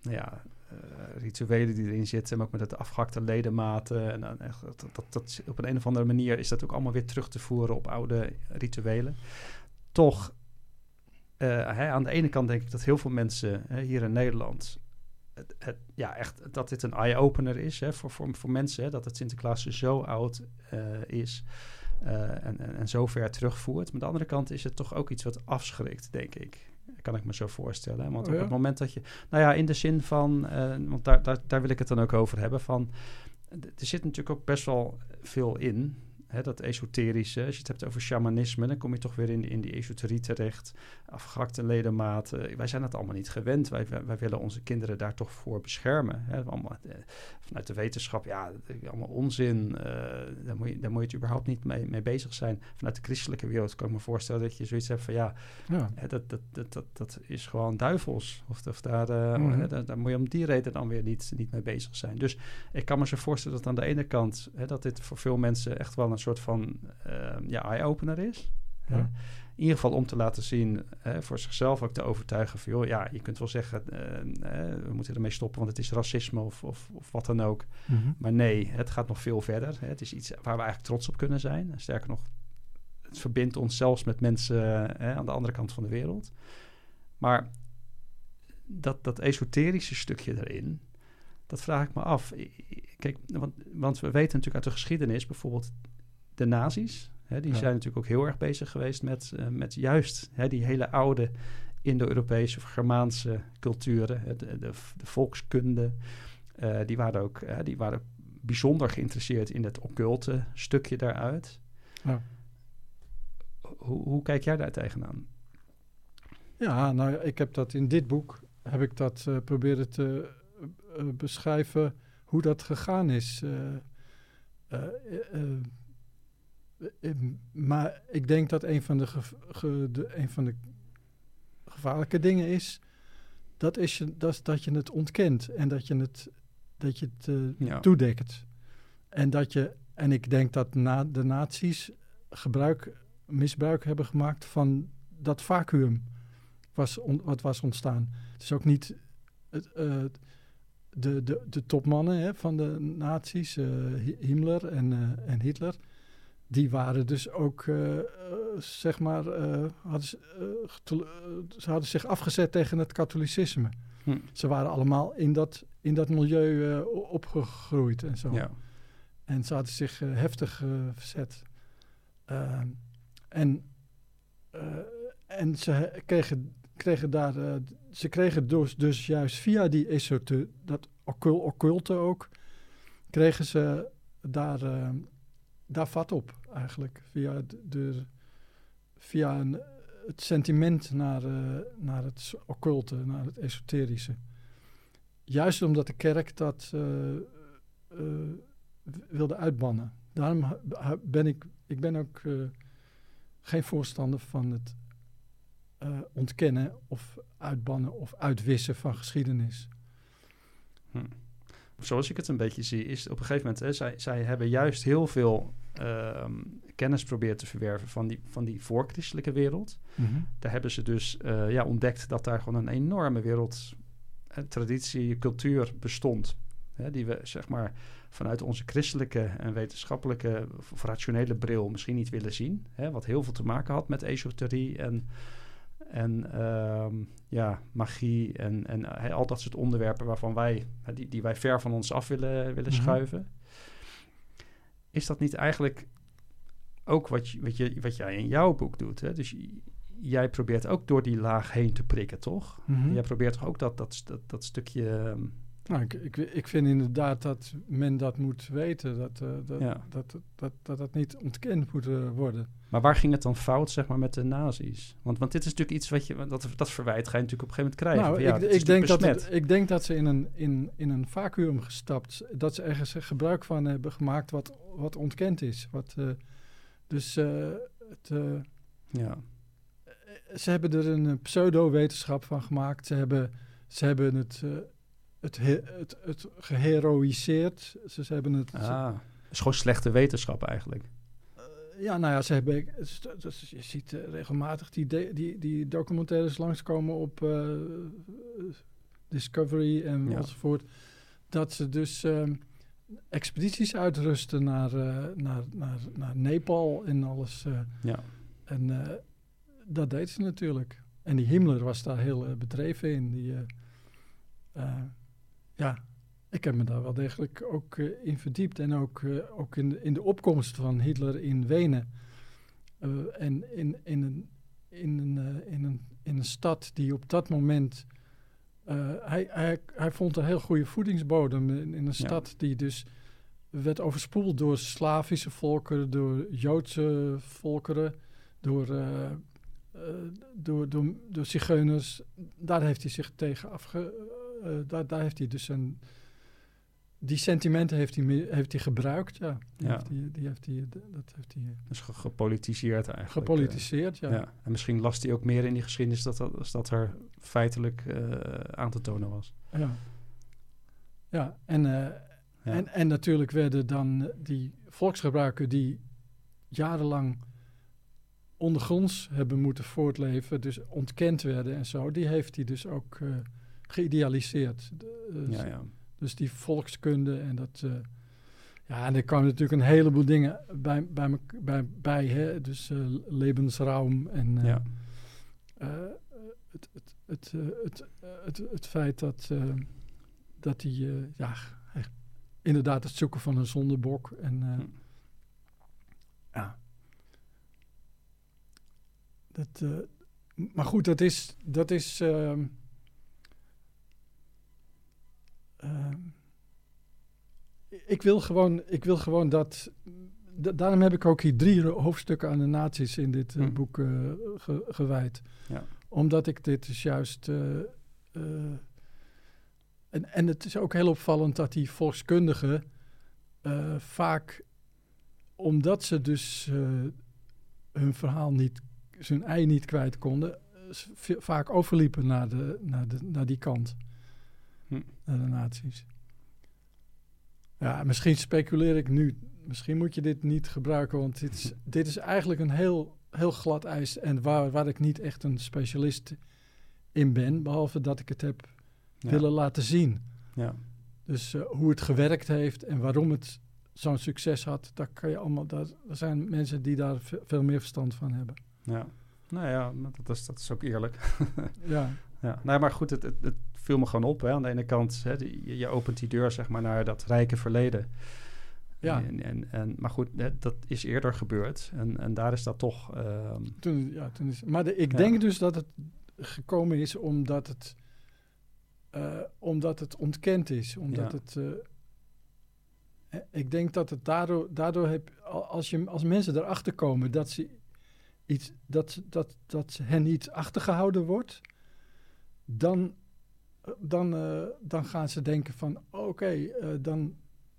nou ja, uh, rituelen die erin zitten. Maar ook met het afgehakte ledematen. En dan echt, dat, dat, dat, op een, een of andere manier is dat ook allemaal weer terug te voeren op oude rituelen. Toch, hè, aan de ene kant denk ik dat heel veel mensen hè, hier in Nederland het, ja, echt dat dit een eye-opener is hè, voor, voor, voor mensen. Hè, dat het Sinterklaas zo oud uh, is uh, en, en, en zo ver terugvoert. Maar aan de andere kant is het toch ook iets wat afschrikt, denk ik. Kan ik me zo voorstellen. Want oh, op het moment dat je... Nou ja, in de zin van... Uh, want daar, daar, daar wil ik het dan ook over hebben. Van, er zit natuurlijk ook best wel veel in hè, dat esoterische. Als je het hebt over shamanisme, dan kom je toch weer in, in die esoterie terecht. Afgehakte ledematen. Wij zijn dat allemaal niet gewend. Wij, wij, willen onze kinderen daar toch voor beschermen. Hè. Allemaal, eh, vanuit de wetenschap, ja, allemaal onzin. Uh, daar, moet je, daar moet je het überhaupt niet mee, mee bezig zijn. Vanuit de christelijke wereld kan ik me voorstellen dat je zoiets hebt van ja, ja. Hè, dat, dat, dat, dat, dat is gewoon duivels. Of, of daar, uh, mm hè, daar, daar, moet je om die reden dan weer niet, niet mee bezig zijn. Dus ik kan me zo voorstellen dat aan de ene kant hè, dat dit voor veel mensen echt wel een soort van uh, ja, eye-opener is. Ja. in ieder geval om te laten zien, voor zichzelf ook te overtuigen van, joh, ja, je kunt wel zeggen, uh, we moeten ermee stoppen, want het is racisme of, of, of wat dan ook. Mm -hmm. Maar nee, het gaat nog veel verder. Hè. Het is iets waar we eigenlijk trots op kunnen zijn. Sterker nog, het verbindt ons zelfs met mensen aan de andere kant van de wereld. Maar dat, dat esoterische stukje erin, dat vraag ik me af. Kijk, want, want we weten natuurlijk uit de geschiedenis, bijvoorbeeld de nazi's. Hè, die zijn natuurlijk ook heel erg bezig geweest met, uh, met juist hè, die hele oude Indo-Europese of Germaanse culturen, de, de, de volkskunde. Uh, die waren ook die waren bijzonder geïnteresseerd in het occulte stukje daaruit. Ja. Hoe, hoe kijk jij daar tegenaan? Ja, nou, ik heb dat in dit boek heb ik dat uh, proberen te beschrijven hoe dat gegaan is. Eh, maar ik denk dat een van de, de, een van de gevaarlijke dingen is dat, is je, dat, dat je het ontkent en dat je het, dat je het uh, toedekt. En dat je, en ik denk dat na, de nazi's gebruik, misbruik hebben gemaakt van dat vacuüm was on, wat was ontstaan. Het is ook niet het, uh, de, de, de topmannen hè, van de nazi's, uh, Himmler en, en Hitler die waren dus ook, uh, zeg maar, uh, hadden, ze hadden zich afgezet tegen het katholicisme. Hm. Ze waren allemaal in dat, in dat milieu opgegroeid en zo. Ja. En ze hadden zich heftig verzet. Ehm, en, en ze kregen, kregen daar, ze kregen dus, dus juist via die esote, dat occulte ook, kregen ze daar daar vat op eigenlijk. Via, de, via een, het sentiment naar, uh, naar het occulte, naar het esoterische. Juist omdat de kerk dat uh, uh, wilde uitbannen. Daarom ben ik, ik ben ook geen voorstander van het eh, ontkennen of uitbannen of uitwissen van geschiedenis. Hm. Zoals ik het een beetje zie, is op een gegeven moment, hè, zij, zij hebben juist heel veel ehm, kennis proberen te verwerven van die, van die voorchristelijke wereld. Daar hebben ze dus eh, ja, ontdekt dat daar gewoon een enorme wereld, eh, traditie, cultuur bestond. Hè, die we zeg maar vanuit onze christelijke en wetenschappelijke of rationele bril misschien niet willen zien. Hè, wat heel veel te maken had met esoterie en, en ehm, ja, magie en, en hè, al dat soort onderwerpen waarvan wij, die, die wij ver van ons af willen, willen Mhm. schuiven. Is dat niet eigenlijk ook wat, je, wat, je, wat jij in jouw boek doet? Hè? Dus jij probeert ook door die laag heen te prikken, toch? Mhm. Jij probeert toch ook dat, dat, dat, dat stukje... ehm, Nou, ik, ik, ik vind inderdaad dat men dat moet weten, dat eh, dat, Ja. dat, dat, dat dat niet ontkend moet eh, worden. Maar waar ging het dan fout, zeg maar, met de nazi's? Want, want dit is natuurlijk iets wat je... Dat, dat verwijt ga je natuurlijk op een gegeven moment krijgen. Nou, ja, ik, ik, denk dat het, ik denk dat ze in een, in, in een vacuüm gestapt, dat ze ergens gebruik van hebben gemaakt wat, wat ontkend is. Wat, eh, dus het, Ja, ze hebben er een pseudo-wetenschap van gemaakt. Ze hebben, ze hebben het, het, he- het, het geheroïseerd. Ze, ze hebben het... ah, het is gewoon slechte wetenschap eigenlijk. ja, nou ja, ze hebben... dus- je ziet eh, regelmatig die, de- die, die documentaires langskomen op eh, Discovery en Ja. enzovoort. Dat ze dus ehm, expedities uitrusten naar, eh, naar, naar, naar Nepal en alles. eh. Ja, En eh, dat deed ze natuurlijk. En die Himmler was daar heel eh, bedreven in. Die, eh, eh, ja, ik heb me daar wel degelijk ook eh, in verdiept. En ook, eh, ook in, de, in de opkomst van Hitler in Wenen. Eh, en in, in, een, in, een, in, een, in een stad die op dat moment... hij, hij, hij vond een heel goede voedingsbodem in, in een stad die dus werd overspoeld door Slavische volkeren, door Joodse volkeren, door, door, door, door zigeuners. Daar heeft hij zich tegen afge... eh, daar, daar heeft hij dus een... Die sentimenten heeft hij, heeft hij gebruikt, ja. Die Ja. Heeft hij, die heeft hij, dat heeft hij eh, dus ge- gepolitiseerd eigenlijk. gepolitiseerd, eh, ja. ja. En misschien las hij ook meer in die geschiedenis dat, dat, als dat er feitelijk aan te tonen was. Ja, ja. En, Ja. En, en natuurlijk werden dan die volksgebruiken die jarenlang ondergronds hebben moeten voortleven, dus ontkend werden en zo, die heeft hij dus ook geïdealiseerd. De- eh, ja, ja. Dus die volkskunde en dat. eh, ja, en er kwamen natuurlijk een heleboel dingen bij, bij, me- bij, bij hè? dus eh, levensruim en ja. het, het, het, het, het, het feit dat, dat hij ja, inderdaad het zoeken van een zondebok en Hm. ja. Dat, maar goed, dat is, dat is ik wil gewoon, ik wil gewoon dat. da- daarom heb ik ook hier drie hoofdstukken aan de nazi's in dit eh, Hm. boek eh, ge- gewijd. Ja. Omdat ik dit dus juist. eh, en, en het is ook heel opvallend dat die volkskundigen vaak, omdat ze dus hun verhaal niet, zijn ei niet kwijt konden, vaak overliepen naar, de, naar, de, naar die kant. Hm. Naar de nazi's. Ja, misschien speculeer ik nu. Misschien moet je dit niet gebruiken, want dit is, (laughs) dit is eigenlijk een heel, heel glad ijs. En waar, waar ik niet echt een specialist in ben, behalve dat ik het heb Ja. willen laten zien. Ja. Dus eh, hoe het gewerkt heeft en waarom het zo'n succes had, daar kan je allemaal. Daar, er zijn mensen die daar ve- veel meer verstand van hebben. ja. Nou ja, dat is, dat is ook eerlijk. (laughs) Ja, Ja, nou, maar goed, het, het, het viel me gewoon op. Hè. Aan de ene kant, hè, die- je, opent die deur zeg maar, naar dat rijke verleden. Ja. En, en, en, maar goed, hè, dat is eerder gebeurd. En, en daar is dat toch... ehm, toen, ja, toen is, maar de, ik Ja. denk dus dat het gekomen is omdat het, eh, omdat het ontkend is. Omdat Ja. het. eh, eh, ik denk dat het daardoor, daardoor heb, al- als, je, als mensen erachter komen dat ze iets, dat, dat, dat hen iets achtergehouden wordt, dan, dan, eh, dan gaan ze denken van oké, eh, dan,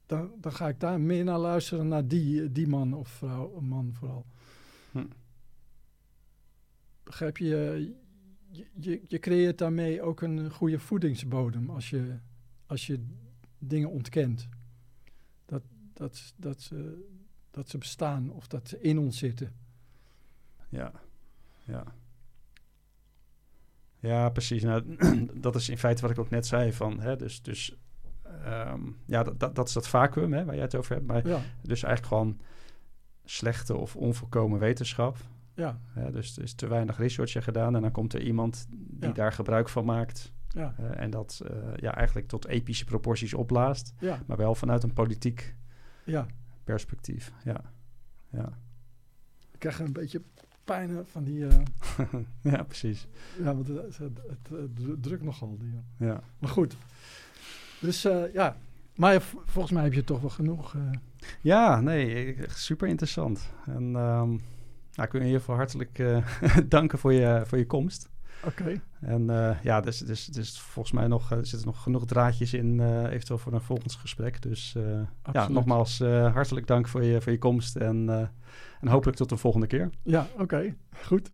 dan, dan ga ik daar meer naar luisteren naar die, die man of vrouw, man vooral. Hm. Begrijp je? je, je, je creëert daarmee ook een goede voedingsbodem als je, als je dingen ontkent. Dat, dat, dat, ze, dat ze bestaan of dat ze in ons zitten. Ja, ja. Ja, precies. Nou, (clears throat) dat is in feite wat ik ook net zei. Van, hè, dus dus ehm, ja, dat, dat, dat is dat vacuüm hè, waar jij het over hebt. Maar Ja, dus eigenlijk gewoon slechte of onvolkomen wetenschap. ja, dus er is te weinig research gedaan. En dan komt er iemand die Ja. daar gebruik van maakt. ja, en dat eh, ja, eigenlijk tot epische proporties opblaast. ja, Maar wel vanuit een politiek ja. perspectief. Ja, ja. Ik krijg een beetje pijn van die... eh, (laughs) ja precies. ja, want het, het, het, het drukt nogal. Die, eh. Ja. Maar goed. Dus eh, ja. Maar volgens mij heb je toch wel genoeg... Ja, nee, super interessant. En ehm, nou, ik wil je in ieder geval hartelijk (laughs) danken voor je, voor je komst. Oké. En eh, ja, dus, dus, dus volgens mij nog, eh, er zitten nog genoeg draadjes in, eh, eventueel voor een volgend gesprek. Dus ja, nogmaals hartelijk dank voor je, voor je komst en, en hopelijk tot de volgende keer. Ja, oké. Goed.